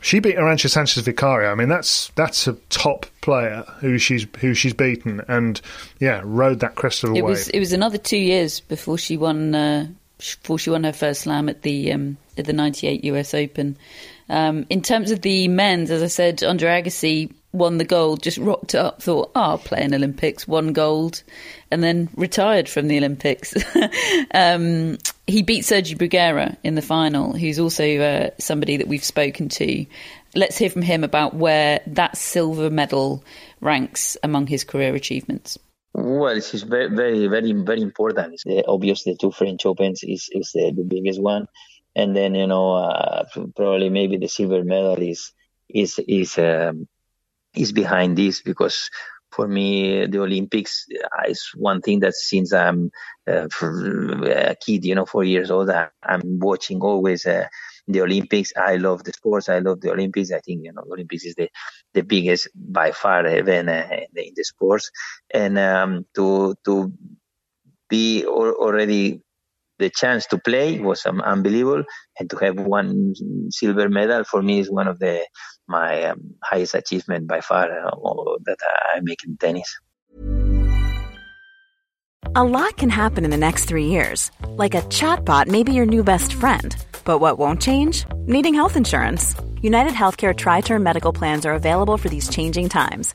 [SPEAKER 9] she beat Arantxa Sanchez Vicario. I mean, that's that's a top player who she's who she's beaten, and yeah, rode that crest of a
[SPEAKER 8] it
[SPEAKER 9] wave.
[SPEAKER 8] was it was another two years before she won uh, before she won her first slam at the um, at the '98 U.S. Open. Um, in terms of the men's, as I said, Andre Agassi won the gold, just rocked up, thought, oh, I'll play in Olympics, won gold, and then retired from the Olympics. um, he beat Sergi Bruguera in the final, who's also uh, somebody that we've spoken to. Let's hear from him about where that silver medal ranks among his career achievements.
[SPEAKER 4] Well, it's very, very, very, very important. It's the obvious. The two French Opens is is the, the biggest one, and then you know uh, probably maybe the silver medal is is is um, is behind this because for me the Olympics is one thing that since I'm uh, a kid, you know, four years old, I, I'm watching always. Uh, the Olympics. I love the sports. I love the Olympics. I think you know Olympics is the the biggest by far event uh, in, the, sports, and um, to to be al- already the chance to play was um, unbelievable, and to have one silver medal for me is one of the my um, highest achievement by far uh, that I make in tennis.
[SPEAKER 6] A lot can happen in the next three years. Like a chatbot may be your new best friend. But what won't change? Needing health insurance. United Healthcare TriTerm Medical Plans are available for these changing times.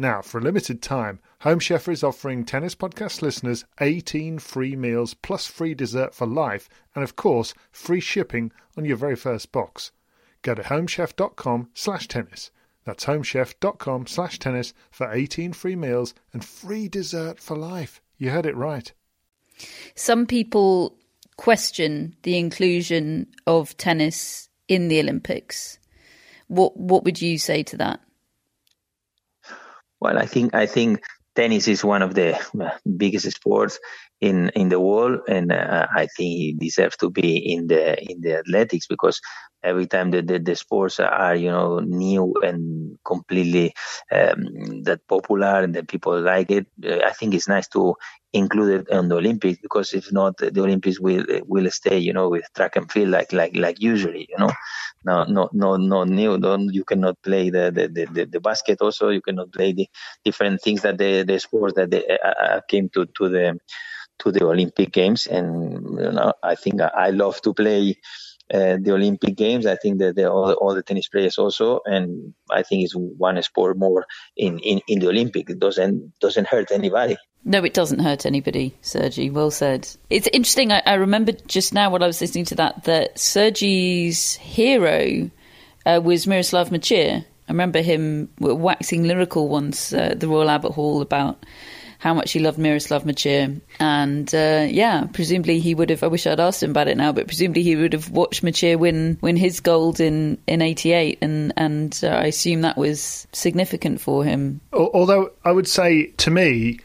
[SPEAKER 9] Now, for a limited time, Home Chef is offering Tennis Podcast listeners 18 free meals plus free dessert for life and, of course, free shipping on your very first box. Go to homechef.com slash tennis. That's homechef.com slash tennis for 18 free meals and free dessert for life. You heard it right.
[SPEAKER 8] Some people question the inclusion of tennis in the Olympics. What what would you say to that?
[SPEAKER 4] Well, I think I think tennis is one of the uh, biggest sports in in the world, and uh, I think he deserves to be in the in the athletics because every time the, the, the sports are you know new and completely um, that popular and that people like it, uh, I think it's nice to include it on the Olympics because if not, the Olympics will will stay you know with track and field like like like usually you know no, no, no, no new. Don't, you cannot play the, the, the, the, basket. Also, you cannot play the different things that the, the sports that they uh, uh, came to, to the to the Olympic Games. And you know, I think I love to play uh, the Olympic Games. I think that all, all the tennis players also, and I think it's one sport more in, in, in the Olympic. It doesn't doesn't hurt anybody.
[SPEAKER 8] No, it doesn't hurt anybody, Sergi. Well said. It's interesting. I, I remember just now while I was listening to that that Sergi's hero uh, was Miroslav Mečíř. I remember him waxing lyrical once at uh, the Royal Albert Hall about how much he loved Miroslav Mečíř. And uh, yeah, presumably he would have. I wish I'd asked him about it now, but presumably he would have watched Mečíř win win his gold in in '88, and and uh, I assume that was significant for him.
[SPEAKER 9] Although I would say to me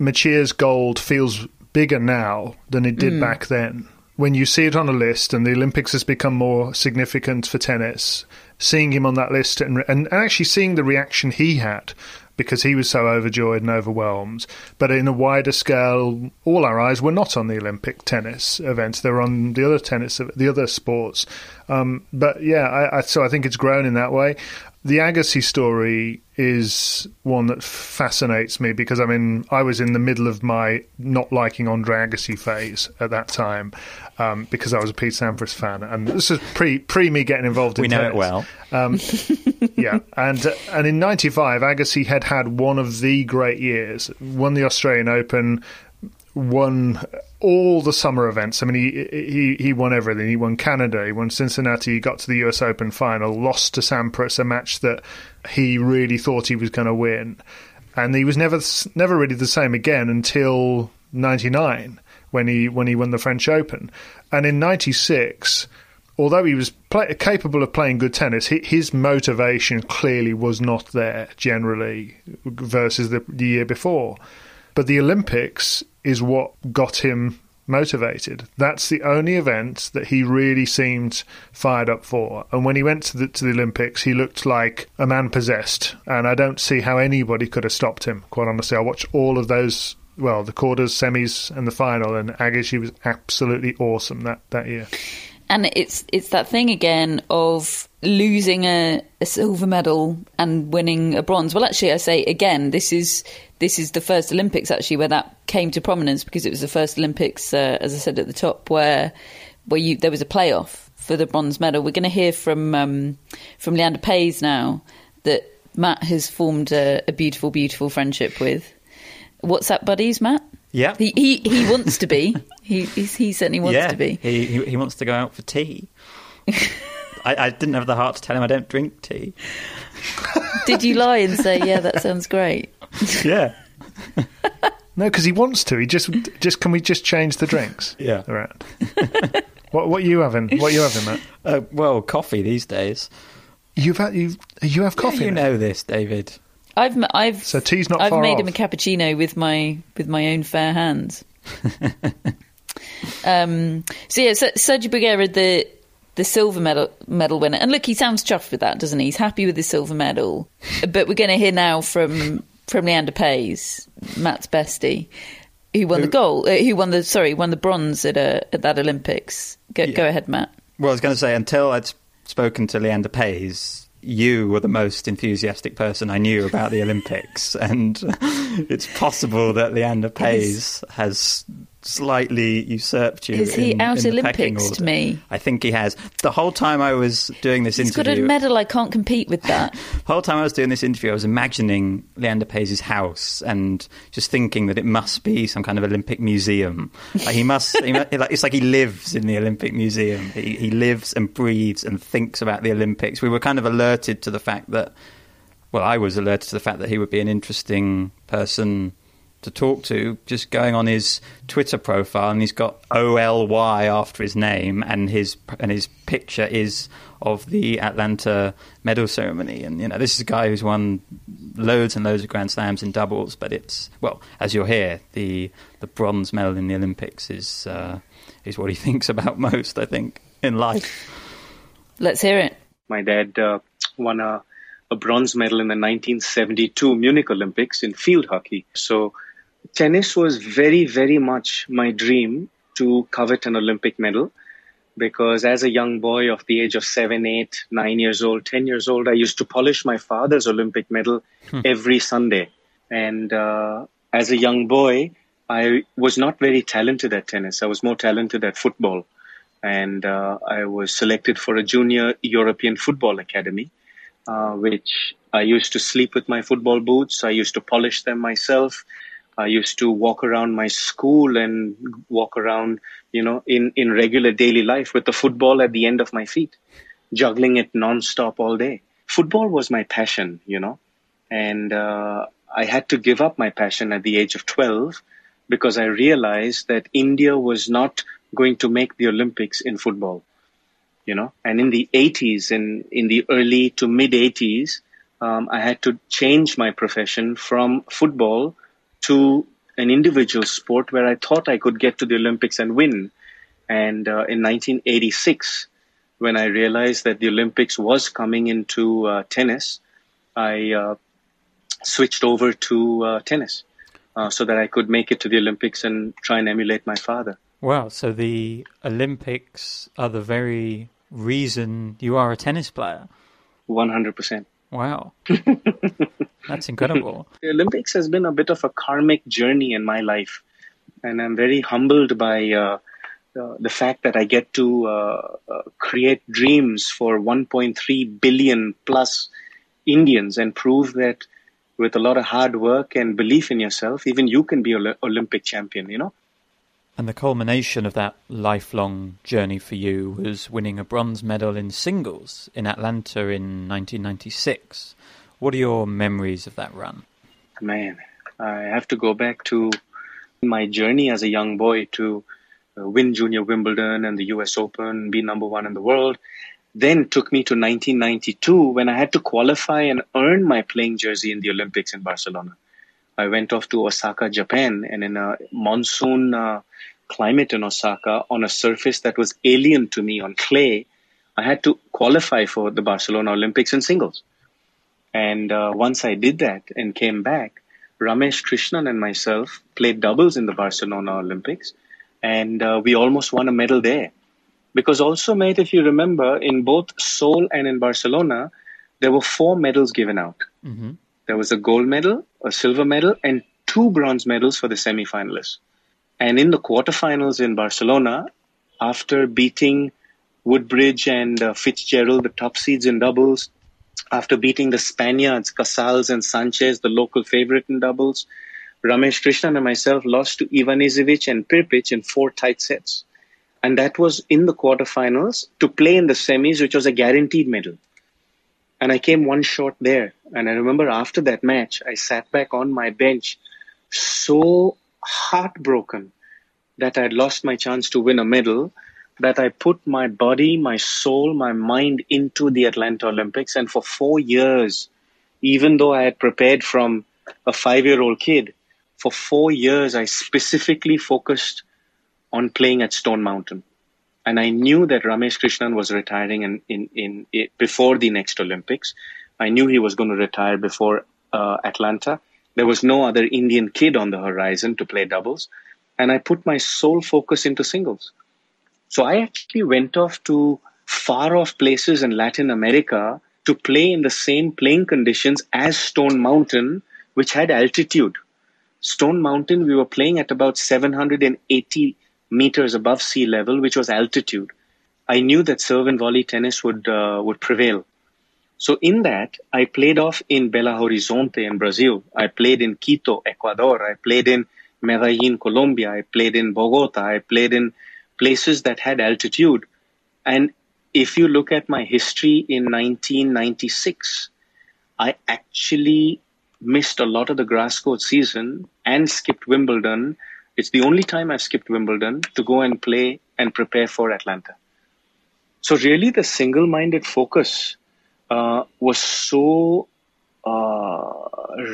[SPEAKER 9] Mečíř's gold feels bigger now than it did mm. back then. When you see it on a list and the Olympics has become more significant for tennis, seeing him on that list and, and actually seeing the reaction he had because he was so overjoyed and overwhelmed. But in a wider scale, all our eyes were not on the Olympic tennis events; they were on the other tennis, the other sports. Um, but yeah, I, I, so I think it's grown in that way. The Agassi story is one that fascinates me because I mean I was in the middle of my not liking Andre Agassi phase at that time um, because I was a Pete Sampras fan, and this is pre pre me getting involved. in
[SPEAKER 5] We know tennis. it well. Um,
[SPEAKER 9] yeah, and uh, and in '95, Agassi had had one of the great years. Won the Australian Open, won all the summer events. I mean, he he he won everything. He won Canada. He won Cincinnati. He got to the U.S. Open final. Lost to Sampras, a match that he really thought he was going to win, and he was never never really the same again until '99 when he when he won the French Open, and in '96. Although he was play, capable of playing good tennis, his motivation clearly was not there generally versus the, the year before. But the Olympics is what got him motivated. That's the only event that he really seemed fired up for. And when he went to the to the Olympics, he looked like a man possessed. And I don't see how anybody could have stopped him. Quite honestly, I watched all of those. Well, the quarters, semis, and the final, and Agassi was absolutely awesome that, that year.
[SPEAKER 8] And it's it's that thing again of losing a, a silver medal and winning a bronze. Well, actually, I say again, this is this is the first Olympics actually where that came to prominence because it was the first Olympics, uh, as I said at the top, where where you there was a playoff for the bronze medal. We're going to hear from um, from Leander Paes now that Matt has formed a, a beautiful, beautiful friendship with. What's that, buddies, Matt?
[SPEAKER 5] Yeah,
[SPEAKER 8] he he, he wants to be. he he certainly wants
[SPEAKER 5] yeah,
[SPEAKER 8] to be.
[SPEAKER 5] He he wants to go out for tea. I, I didn't have the heart to tell him I don't drink tea.
[SPEAKER 8] Did you lie and say, "Yeah, that sounds great"?
[SPEAKER 5] yeah.
[SPEAKER 9] no, because he wants to. He just just can we just change the drinks?
[SPEAKER 5] Yeah.
[SPEAKER 9] Around. what what are you having? What are you having, Matt?
[SPEAKER 5] Uh, well, coffee these days.
[SPEAKER 9] You've had you you have coffee.
[SPEAKER 5] Yeah, you
[SPEAKER 9] now?
[SPEAKER 5] know this, David.
[SPEAKER 8] I've I've
[SPEAKER 9] so tea's not.
[SPEAKER 8] I've made
[SPEAKER 9] off.
[SPEAKER 8] him a cappuccino with my with my own fair hands. um, so yeah, so, Sergio Bruguera, the the silver medal medal winner, and look, he sounds chuffed with that, doesn't he? He's happy with the silver medal. But we're going to hear now from from Leander Paes, Matt's bestie, who won who, the gold, uh, who won the sorry, won the bronze at uh, at that Olympics. Go, yeah. go ahead, Matt.
[SPEAKER 5] Well, I was going to say until I'd spoken to Leander Paes, you were the most enthusiastic person I knew about the Olympics, and it's possible that Leander Paes has slightly usurped you.
[SPEAKER 8] Is he
[SPEAKER 5] in,
[SPEAKER 8] out
[SPEAKER 5] in
[SPEAKER 8] Olympics me?
[SPEAKER 5] I think he has. The whole time I was doing this
[SPEAKER 8] He's
[SPEAKER 5] interview,
[SPEAKER 8] got a medal. I can't compete with that.
[SPEAKER 5] the whole time I was doing this interview, I was imagining Leander Paes' house and just thinking that it must be some kind of Olympic museum. Like he must. he, it's like he lives in the Olympic museum. He, he lives and breathes and thinks about the Olympics. We were kind of alerted to the fact that. Well, I was alerted to the fact that he would be an interesting person to talk to, just going on his Twitter profile, and he's got O L Y after his name, and his and his picture is of the Atlanta medal ceremony. And you know, this is a guy who's won loads and loads of Grand Slams in doubles, but it's well, as you'll hear, the the bronze medal in the Olympics is uh, is what he thinks about most. I think in life.
[SPEAKER 8] Let's hear it.
[SPEAKER 10] My dad uh, won a a bronze medal in the 1972 Munich Olympics in field hockey. So tennis was very, very much my dream to covet an Olympic medal because as a young boy of the age of seven, eight, nine years old, 10 years old, I used to polish my father's Olympic medal hmm. every Sunday. And uh, as a young boy, I was not very talented at tennis. I was more talented at football. And uh, I was selected for a junior European football academy, uh, which I used to sleep with my football boots. I used to polish them myself. I used to walk around my school and walk around, you know, in, in regular daily life with the football at the end of my feet, juggling it nonstop all day. Football was my passion, you know, and uh, I had to give up my passion at the age of 12 because I realized that India was not going to make the Olympics in football, you know, and in the 80s, in, in the early to mid 80s, um, I had to change my profession from football to an individual sport where I thought I could get to the Olympics and win. And uh, in 1986, when I realized that the Olympics was coming into uh, tennis, I uh, switched over to uh, tennis uh, so that I could make it to the Olympics and try and emulate my father.
[SPEAKER 5] Wow, so the Olympics are the very reason you are a tennis player?
[SPEAKER 10] 100%.
[SPEAKER 5] Wow. That's incredible.
[SPEAKER 10] the Olympics has been a bit of a karmic journey in my life. And I'm very humbled by uh, uh, the fact that I get to uh, uh create dreams for 1.3 billion plus Indians and prove that with a lot of hard work and belief in yourself, even you can be an Olympic champion, you know?
[SPEAKER 5] And the culmination of that lifelong journey for you was winning a bronze medal in singles in Atlanta in 1996. What are your memories of that run?
[SPEAKER 10] Man, I have to go back to my journey as a young boy to uh, win Junior Wimbledon and the US Open, be number one in the world. Then took me to 1992 when I had to qualify and earn my playing jersey in the Olympics in Barcelona. I went off to Osaka, Japan, and in a monsoon uh, climate in Osaka on a surface that was alien to me on clay, I had to qualify for the Barcelona Olympics in singles. And uh, once I did that and came back, Ramesh Krishnan and myself played doubles in the Barcelona Olympics, and uh, we almost won a medal there. Because also, mate, if you remember, in both Seoul and in Barcelona, there were four medals given out. Mm-hmm. There was a gold medal, a silver medal, and two bronze medals for the semifinalists. And in the quarterfinals in Barcelona, after beating Woodbridge and uh, Fitzgerald, the top seeds in doubles, after beating the Spaniards, Casals and Sanchez, the local favorite in doubles, Ramesh Krishnan and myself lost to Ivanisevic and Prpic in four tight sets. And that was in the quarterfinals to play in the semis, which was a guaranteed medal. And I came one short there. And I remember after that match, I sat back on my bench so heartbroken that I'd lost my chance to win a medal that I put my body, my soul, my mind into the Atlanta Olympics. And for four years, even though I had prepared from a five year old kid, for four years, I specifically focused on playing at Stone Mountain. And I knew that Ramesh Krishnan was retiring in, in, in, in before the next Olympics. I knew he was going to retire before uh, Atlanta. There was no other Indian kid on the horizon to play doubles. And I put my sole focus into singles. So I actually went off to far off places in Latin America to play in the same playing conditions as Stone Mountain, which had altitude. Stone Mountain, we were playing at about 780 meters above sea level, which was altitude. I knew that serve and volley tennis would uh, would prevail. So in that, I played off in Belo Horizonte in Brazil. I played in Quito, Ecuador. I played in Medellin, Colombia. I played in Bogota. I played in places that had altitude. And if you look at my history in 1996, I actually missed a lot of the grass court season and skipped Wimbledon. It's the only time I've skipped Wimbledon to go and play and prepare for Atlanta. So really, the single-minded focus uh, was so uh,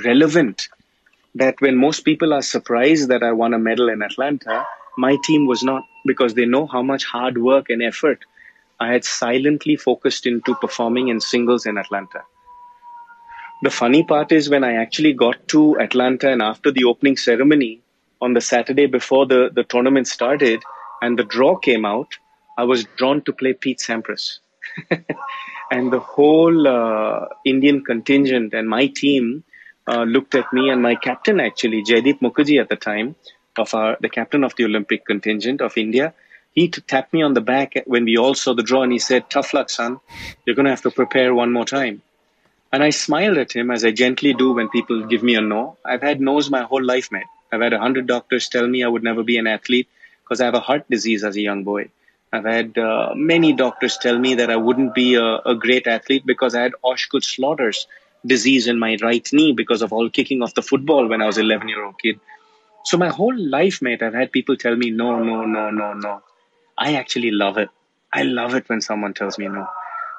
[SPEAKER 10] relevant that when most people are surprised that I won a medal in Atlanta, my team was not because they know how much hard work and effort I had silently focused into performing in singles in Atlanta. The funny part is when I actually got to Atlanta and after the opening ceremony on the Saturday before the, the tournament started and the draw came out, I was drawn to play Pete Sampras. and the whole uh, Indian contingent and my team uh, looked at me and my captain actually, Jaideep Mukherjee at the time, of our, the captain of the Olympic contingent of India, he tapped me on the back when we all saw the draw and he said, Tough luck, son. You're going to have to prepare one more time. And I smiled at him as I gently do when people give me a no. I've had no's my whole life, mate. I've had a hundred doctors tell me I would never be an athlete because I have a heart disease as a young boy. I've had uh, many doctors tell me that I wouldn't be a, a great athlete because I had Osgood Schlatter's disease in my right knee because of all kicking off the football when I was 11 year old kid. So my whole life, mate, I've had people tell me no, no, no, no, no. I actually love it. I love it when someone tells me no.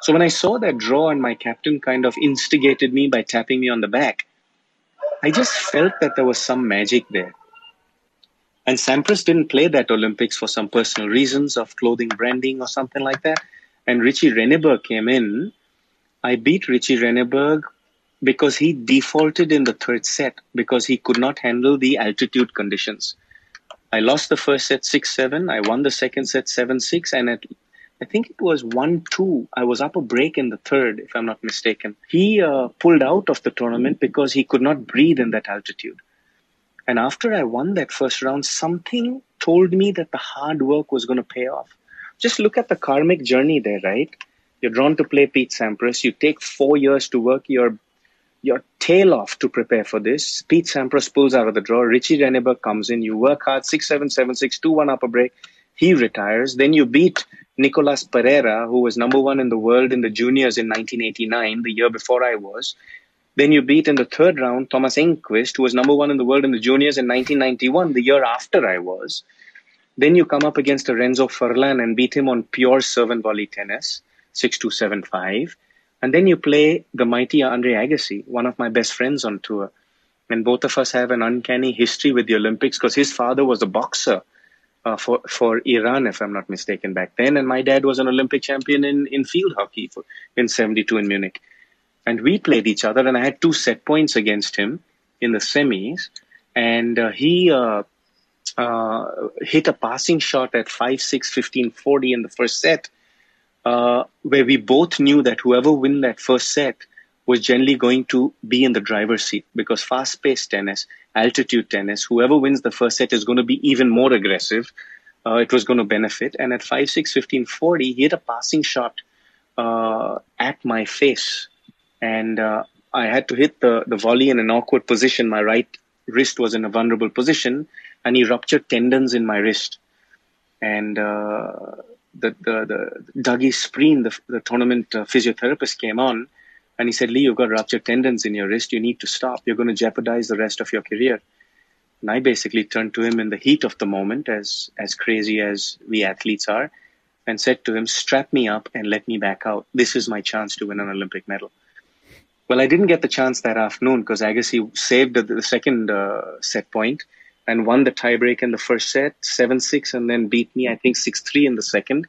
[SPEAKER 10] So when I saw that draw and my captain kind of instigated me by tapping me on the back, I just felt that there was some magic there. And Sampras didn't play that Olympics for some personal reasons of clothing branding or something like that. And Richey Reneberg came in. I beat Richey Reneberg because he defaulted in the third set because he could not handle the altitude conditions. I lost the first set 6 7. I won the second set 7 6. And at, I think it was 1 2. I was up a break in the third, if I'm not mistaken. He uh, pulled out of the tournament because he could not breathe in that altitude. And after I won that first round, something told me that the hard work was going to pay off. Just look at the karmic journey there, right? You're drawn to play Pete Sampras. You take four years to work your your tail off to prepare for this. Pete Sampras pulls out of the draw. Richey Reneberg comes in. You work hard, 6 7 7 6, 2 1 upper break. He retires. Then you beat Nicolas Pereira, who was number one in the world in the juniors in 1989, the year before I was. Then you beat in the third round Thomas Enqvist, who was number one in the world in the juniors in 1991, the year after I was. Then you come up against a Renzo Furlan and beat him on pure serve and volley tennis, 6 2 7 5. And then you play the mighty Andre Agassi, one of my best friends on tour. And both of us have an uncanny history with the Olympics because his father was a boxer uh, for, for Iran, if I'm not mistaken, back then. And my dad was an Olympic champion in, in field hockey for, in 72 in Munich. And we played each other, and I had two set points against him in the semis. And uh, he uh, uh hit a passing shot at 5 6 15 40 in the first set uh, where we both knew that whoever win that first set was generally going to be in the driver's seat because fast paced tennis, altitude tennis, whoever wins the first set is going to be even more aggressive. Uh, it was going to benefit. And at 5 6 15 40, he hit a passing shot uh, at my face. And uh, I had to hit the, the volley in an awkward position. My right wrist was in a vulnerable position, and he ruptured tendons in my wrist. And uh, the, the, the Dougie Spreen, the, the tournament uh, physiotherapist, came on and he said, Lee, you've got ruptured tendons in your wrist. You need to stop. You're going to jeopardize the rest of your career. And I basically turned to him in the heat of the moment, as, as crazy as we athletes are, and said to him, strap me up and let me back out. This is my chance to win an Olympic medal. Well, I didn't get the chance that afternoon because Agassi saved the, second uh, set point and won the tiebreak in the first set, 7 6, and then beat me, I think, 6 3 in the second.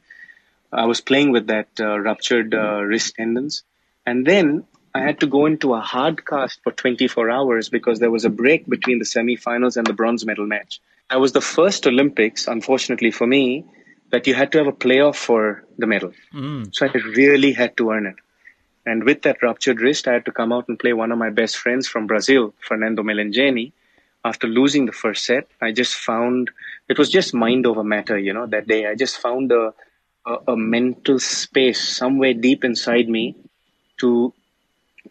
[SPEAKER 10] I was playing with that uh, ruptured uh, wrist tendons. And then I had to go into a hard cast for 24 hours because there was a break between the semifinals and the bronze medal match. I was the first Olympics, unfortunately for me, that you had to have a playoff for the medal. Mm. So I really had to earn it. And with that ruptured wrist, I had to come out and play one of my best friends from Brazil, Fernando Meligeni after losing the first set, I just found it was just mind over matter, you know, that day. I just found a, a, a mental space somewhere deep inside me to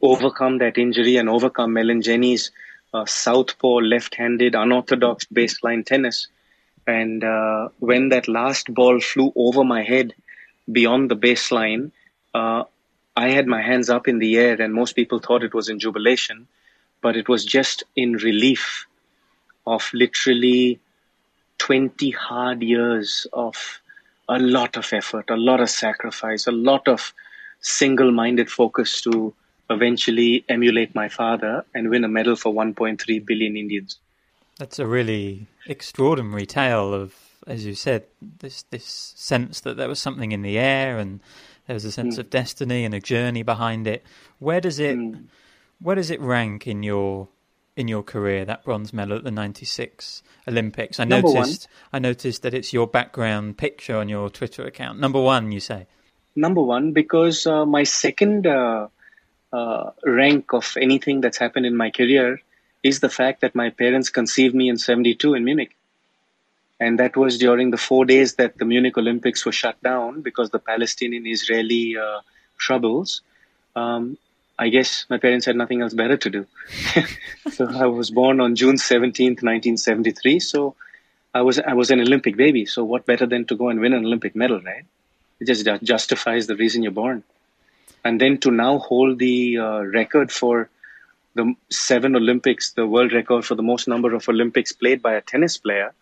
[SPEAKER 10] overcome that injury and overcome Meligeni's uh, southpaw, left-handed, unorthodox baseline tennis. And uh, when that last ball flew over my head beyond the baseline, uh, I had my hands up in the air, and most people thought it was in jubilation. but it was just in relief of literally 20 hard years of a lot of effort, a lot of sacrifice, a lot of single minded focus to eventually emulate my father and win a medal for 1.3 billion Indians.
[SPEAKER 5] That's a really extraordinary tale of, as you said, this this sense that there was something in the air and there was a sense mm. of destiny and a journey behind it. Where does it mm. where does it rank in your in your career that bronze medal at the 96 Olympics? I
[SPEAKER 10] Number
[SPEAKER 5] noticed
[SPEAKER 10] one.
[SPEAKER 5] I noticed that it's your background picture on your Twitter account. Number 1 you say.
[SPEAKER 10] Number 1 because uh, my second uh, uh, rank of anything that's happened in my career is the fact that my parents conceived me in 72 in Munich. And that was during the four days that the Munich Olympics were shut down because the Palestinian Israeli uh, troubles. Um, I guess my parents had nothing else better to do. so I was born on June 17th, 1973. So I was, I was an Olympic baby. So what better than to go and win an Olympic medal, right? It just justifies the reason you're born. And then to now hold the uh, record for the seven Olympics, the world record for the most number of Olympics played by a tennis player,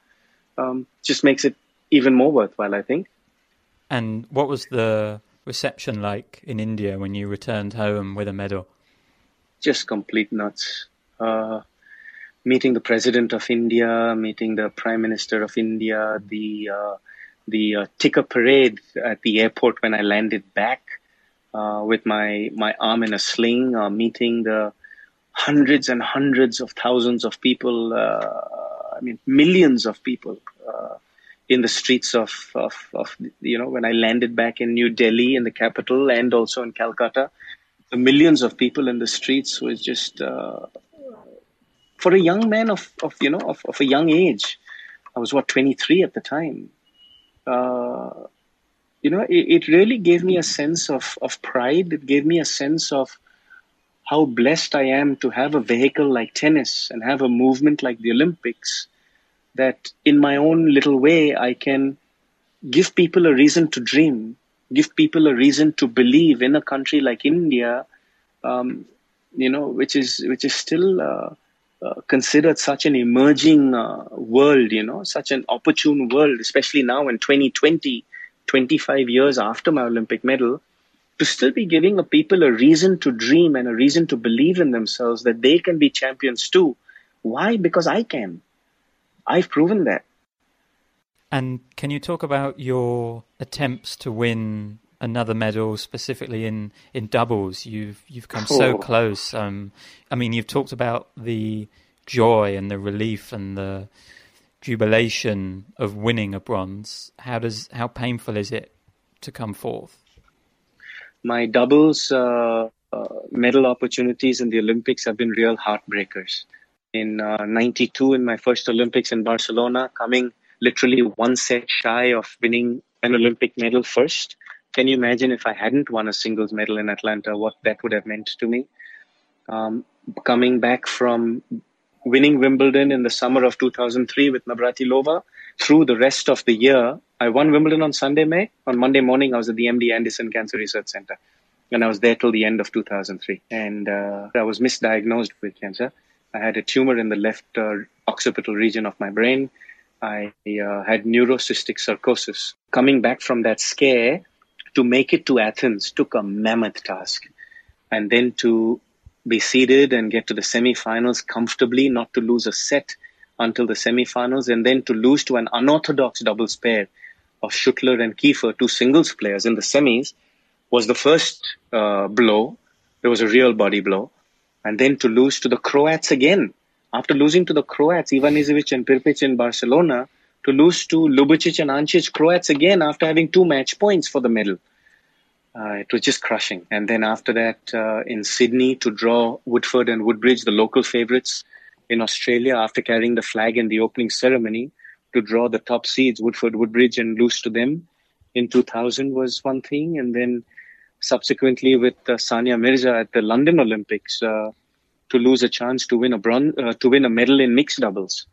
[SPEAKER 10] um, just makes it even more worthwhile, I think.
[SPEAKER 5] And what was the reception like in India when you returned home with a medal?
[SPEAKER 10] Just complete nuts. Uh, meeting the president of India, meeting the prime minister of India, the uh, the uh, ticker parade at the airport when I landed back uh, with my my arm in a sling, uh, meeting the hundreds and hundreds of thousands of people. Uh, I mean, millions of people in the streets of, of, of, you know, when I landed back in New Delhi, in the capital, and also in Calcutta, the millions of people in the streets was just, uh, for a young man of, of you know, of, of a young age, I was what, 23 at the time. Uh, you know, it, it really gave me a sense of, of pride. It gave me a sense of how blessed I am to have a vehicle like tennis and have a movement like the Olympics that in my own little way, I can give people a reason to dream, give people a reason to believe in a country like India, um, you know, which is which is still uh, uh, considered such an emerging uh, world, you know, such an opportune world, especially now in 2020, 25 years after my Olympic medal, to still be giving a people a reason to dream and a reason to believe in themselves that they can be champions too. Why? Because I can. I've proven that.
[SPEAKER 5] And can you talk about your attempts to win another medal, specifically in, in doubles? You've you've come oh. so close. Um, I mean, you've talked about the joy and the relief and the jubilation of winning a bronze. How does how painful is it to come forth?
[SPEAKER 10] My doubles uh, uh, medal opportunities in the Olympics have been real heartbreakers in uh, 92 in my first Olympics in Barcelona, coming literally one set shy of winning an Olympic medal first. Can you imagine if I hadn't won a singles medal in Atlanta, what that would have meant to me? Um, coming back from winning Wimbledon in the summer of 2003 with Navratilova, through the rest of the year, I won Wimbledon on Sunday, May. On Monday morning, I was at the MD Anderson Cancer Research Center. And I was there till the end of 2003. And uh, I was misdiagnosed with cancer. I had a tumor in the left uh, occipital region of my brain. I uh, had neurocysticercosis. Coming back from that scare to make it to Athens took a mammoth task. And then to be seeded and get to the semifinals comfortably, not to lose a set until the semifinals, and then to lose to an unorthodox doubles pair of Schuttler and Kiefer, two singles players in the semis, was the first uh, blow. It was a real body blow and then to lose to the Croats again. After losing to the Croats, Ivan Ivanisevic and Prpic in Barcelona, to lose to Ljubicic and Ancic Croats again after having two match points for the medal. Uh, it was just crushing. And then after that, uh, in Sydney, to draw Woodforde and Woodbridge, the local favourites in Australia, after carrying the flag in the opening ceremony, to draw the top seeds, Woodforde, Woodbridge, and lose to them in 2000 was one thing. And then subsequently with uh, Mirza at the London Olympics uh, to lose a chance to win a bronze, uh, to win a medal in mixed doubles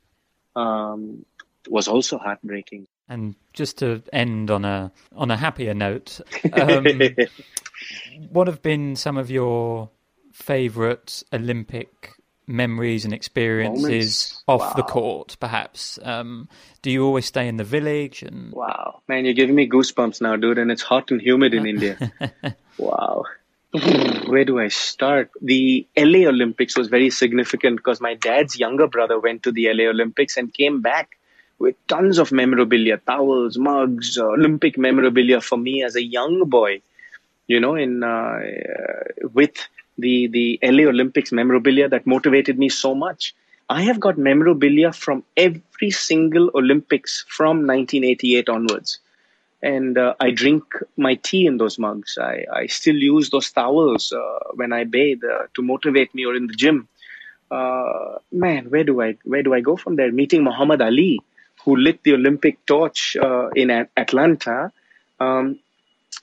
[SPEAKER 10] um, was also heartbreaking.
[SPEAKER 5] And just to end on a on a happier note, um, what have been some of your favourite Olympic memories and experiences
[SPEAKER 10] Moments.
[SPEAKER 5] off
[SPEAKER 10] Wow.
[SPEAKER 5] the court, perhaps? Um, do you always stay in the village? And
[SPEAKER 10] Wow, man, you're giving me goosebumps now, dude, and it's hot and humid in India. wow. Where do I start? The LA Olympics was very significant because my dad's younger brother went to the LA Olympics and came back with tons of memorabilia, towels, mugs, uh, Olympic memorabilia for me as a young boy. You know, in uh, uh, with the the LA Olympics memorabilia that motivated me so much. I have got memorabilia from every single Olympics from 1988 onwards. And uh, I drink my tea in those mugs. I, I still use those towels uh, when I bathe uh, to motivate me or in the gym. Uh, man, where do I where do I go from there? Meeting Muhammad Ali, who lit the Olympic torch uh, in At- Atlanta, um,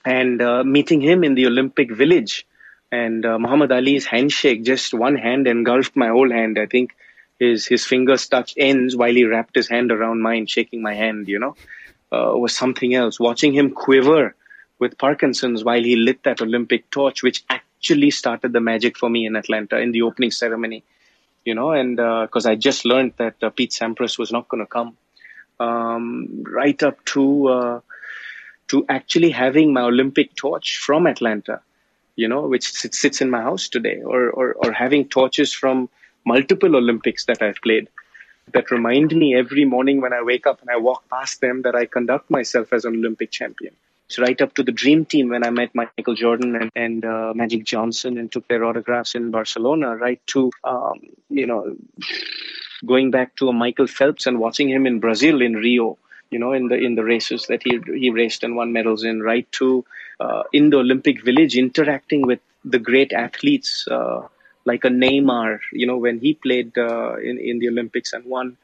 [SPEAKER 10] and uh, meeting him in the Olympic Village, and uh, Muhammad Ali's handshake, just one hand engulfed my whole hand. I think his his fingers touched ends while he wrapped his hand around mine, shaking my hand. You know, uh, was something else. Watching him quiver with Parkinson's while he lit that Olympic torch, which actually started the magic for me in Atlanta in the opening ceremony. You know, and because I just learned that uh, Pete Sampras was not going to come, um, right up to uh, to actually having my Olympic torch from Atlanta, you know, which sits, in my house today, or, or or having torches from multiple Olympics that I've played that remind me every morning when I wake up and I walk past them that I conduct myself as an Olympic champion. It's right up to the dream team when I met Michael Jordan and, and uh, Magic Johnson and took their autographs in Barcelona, right to, um, you know, going back to a Michael Phelps and watching him in Brazil in Rio, you know, in the in the races that he he raced and won medals in, right to uh, in the Olympic Village interacting with the great athletes uh, like a Neymar, you know, when he played uh, in in the Olympics and won.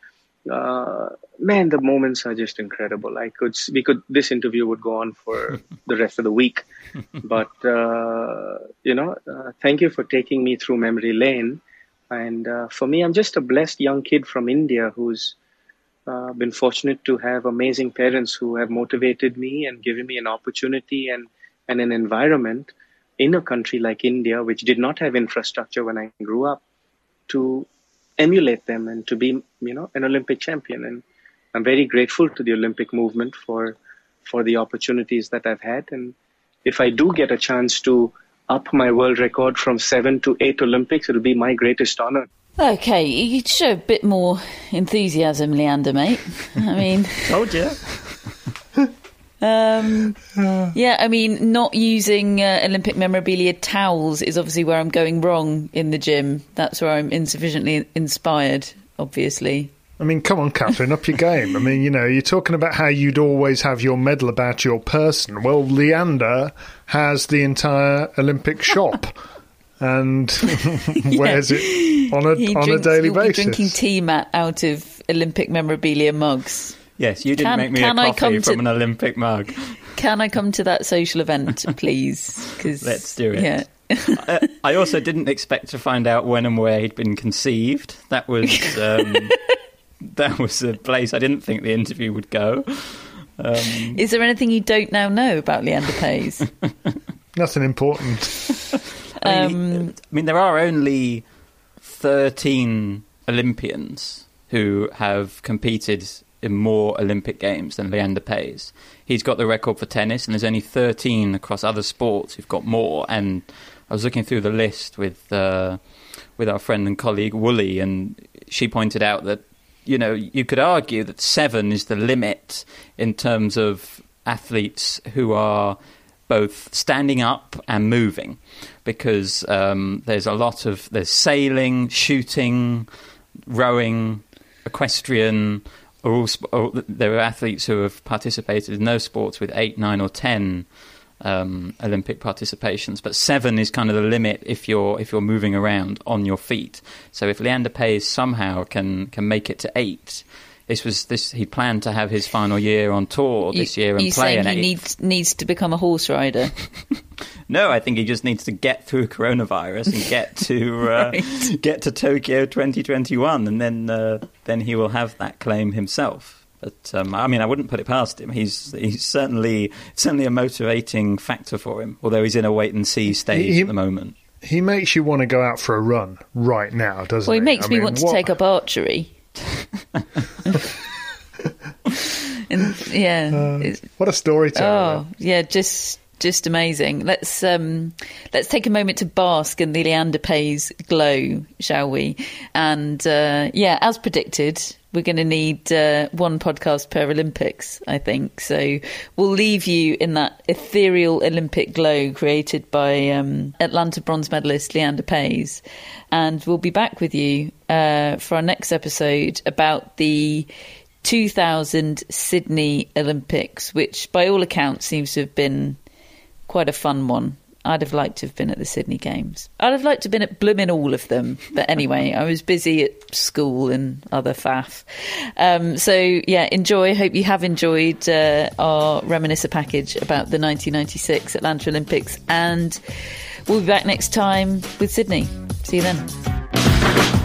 [SPEAKER 10] Uh, man, the moments are just incredible. I could we could this interview would go on for the rest of the week, but uh, you know, uh, thank you for taking me through memory lane. And uh, for me, I'm just a blessed young kid from India who's uh, been fortunate to have amazing parents who have motivated me and given me an opportunity and, and an environment in a country like India, which did not have infrastructure when I grew up, to emulate them and to be, you know, an Olympic champion. And I'm very grateful to the Olympic movement for for the opportunities that I've had. And if I do get a chance to up my world record from seven to eight Olympics, it'll be my greatest honor.
[SPEAKER 8] Okay, you could show a bit more enthusiasm, Leander, mate. I mean,
[SPEAKER 5] told you.
[SPEAKER 8] Um, yeah, I mean, not using uh, Olympic memorabilia towels is obviously where I'm going wrong in the gym. That's where I'm insufficiently inspired, obviously.
[SPEAKER 9] I mean, come on, Catherine, up your game. I mean, you know, you're talking about how you'd always have your medal about your person. Well, Leander has the entire Olympic shop and wears it on a
[SPEAKER 8] He
[SPEAKER 9] on
[SPEAKER 8] drinks-
[SPEAKER 9] a daily
[SPEAKER 8] he'll be
[SPEAKER 9] basis.
[SPEAKER 8] drinking tea mat out of Olympic memorabilia mugs.
[SPEAKER 5] Yes, you didn't
[SPEAKER 8] Can-
[SPEAKER 5] make me
[SPEAKER 8] can
[SPEAKER 5] a
[SPEAKER 8] I
[SPEAKER 5] coffee
[SPEAKER 8] come to-
[SPEAKER 5] from an Olympic mug.
[SPEAKER 8] Can I come to that social event, please? 'Cause-
[SPEAKER 5] Let's do it.
[SPEAKER 8] Yeah.
[SPEAKER 5] I, I also didn't expect to find out when and where he'd been conceived. That was um, that was a place I didn't think the interview would go. Um,
[SPEAKER 8] Is there anything you don't now know about Leander Paes?
[SPEAKER 9] Nothing important.
[SPEAKER 5] I mean, I mean, there are only 13 Olympians who have competed in more Olympic Games than Leander Paes. He's got the record for tennis, and there's only 13 across other sports who've got more. And I was looking through the list with uh, with our friend and colleague Wooly, and she pointed out that you know you could argue that seven is the limit in terms of athletes who are both standing up and moving because um, there's a lot of there's sailing, shooting, rowing, equestrian. Are all, there are athletes who have participated in those sports with eight, nine, or ten um, Olympic participations, but seven is kind of the limit if you're if you're moving around on your feet. So if Leander Paes somehow can can make it to eight, this was this he planned to have his final year on tour this year and
[SPEAKER 8] you
[SPEAKER 5] play an
[SPEAKER 8] he
[SPEAKER 5] eight.
[SPEAKER 8] needs needs to become a horse rider?
[SPEAKER 5] No, I think he just needs to get through coronavirus and get to uh, get to Tokyo 2021, and then uh, then he will have that claim himself. But um, I mean, I wouldn't put it past him. He's he's certainly certainly a motivating factor for him. Although he's in a wait and see stage
[SPEAKER 9] He-
[SPEAKER 5] at the moment.
[SPEAKER 9] he makes you want to go out for a run right now, doesn't
[SPEAKER 8] Well,
[SPEAKER 9] he?
[SPEAKER 8] Well, he makes
[SPEAKER 9] I
[SPEAKER 8] me
[SPEAKER 9] mean,
[SPEAKER 8] want to take up archery. and, yeah. it's-
[SPEAKER 9] What a storyteller!
[SPEAKER 8] Oh, yeah, just just amazing. Let's um let's take a moment to bask in the Leander Paes glow, shall we? And uh, yeah, as predicted, we're going to need uh, one podcast per Olympics, I think. So we'll leave you in that ethereal Olympic glow created by um, Atlanta bronze medalist Leander Paes, and we'll be back with you uh, for our next episode about the 2000 Sydney Olympics, which by all accounts seems to have been quite a fun one. I'd have liked to have been at the Sydney Games. I'd have liked to have been at blooming all of them. But anyway, I was busy at school and other faff. Um, so, yeah, enjoy. Hope you have enjoyed uh, our reminiscer package about the 1996 Atlanta Olympics. And we'll be back next time with Sydney. See you then.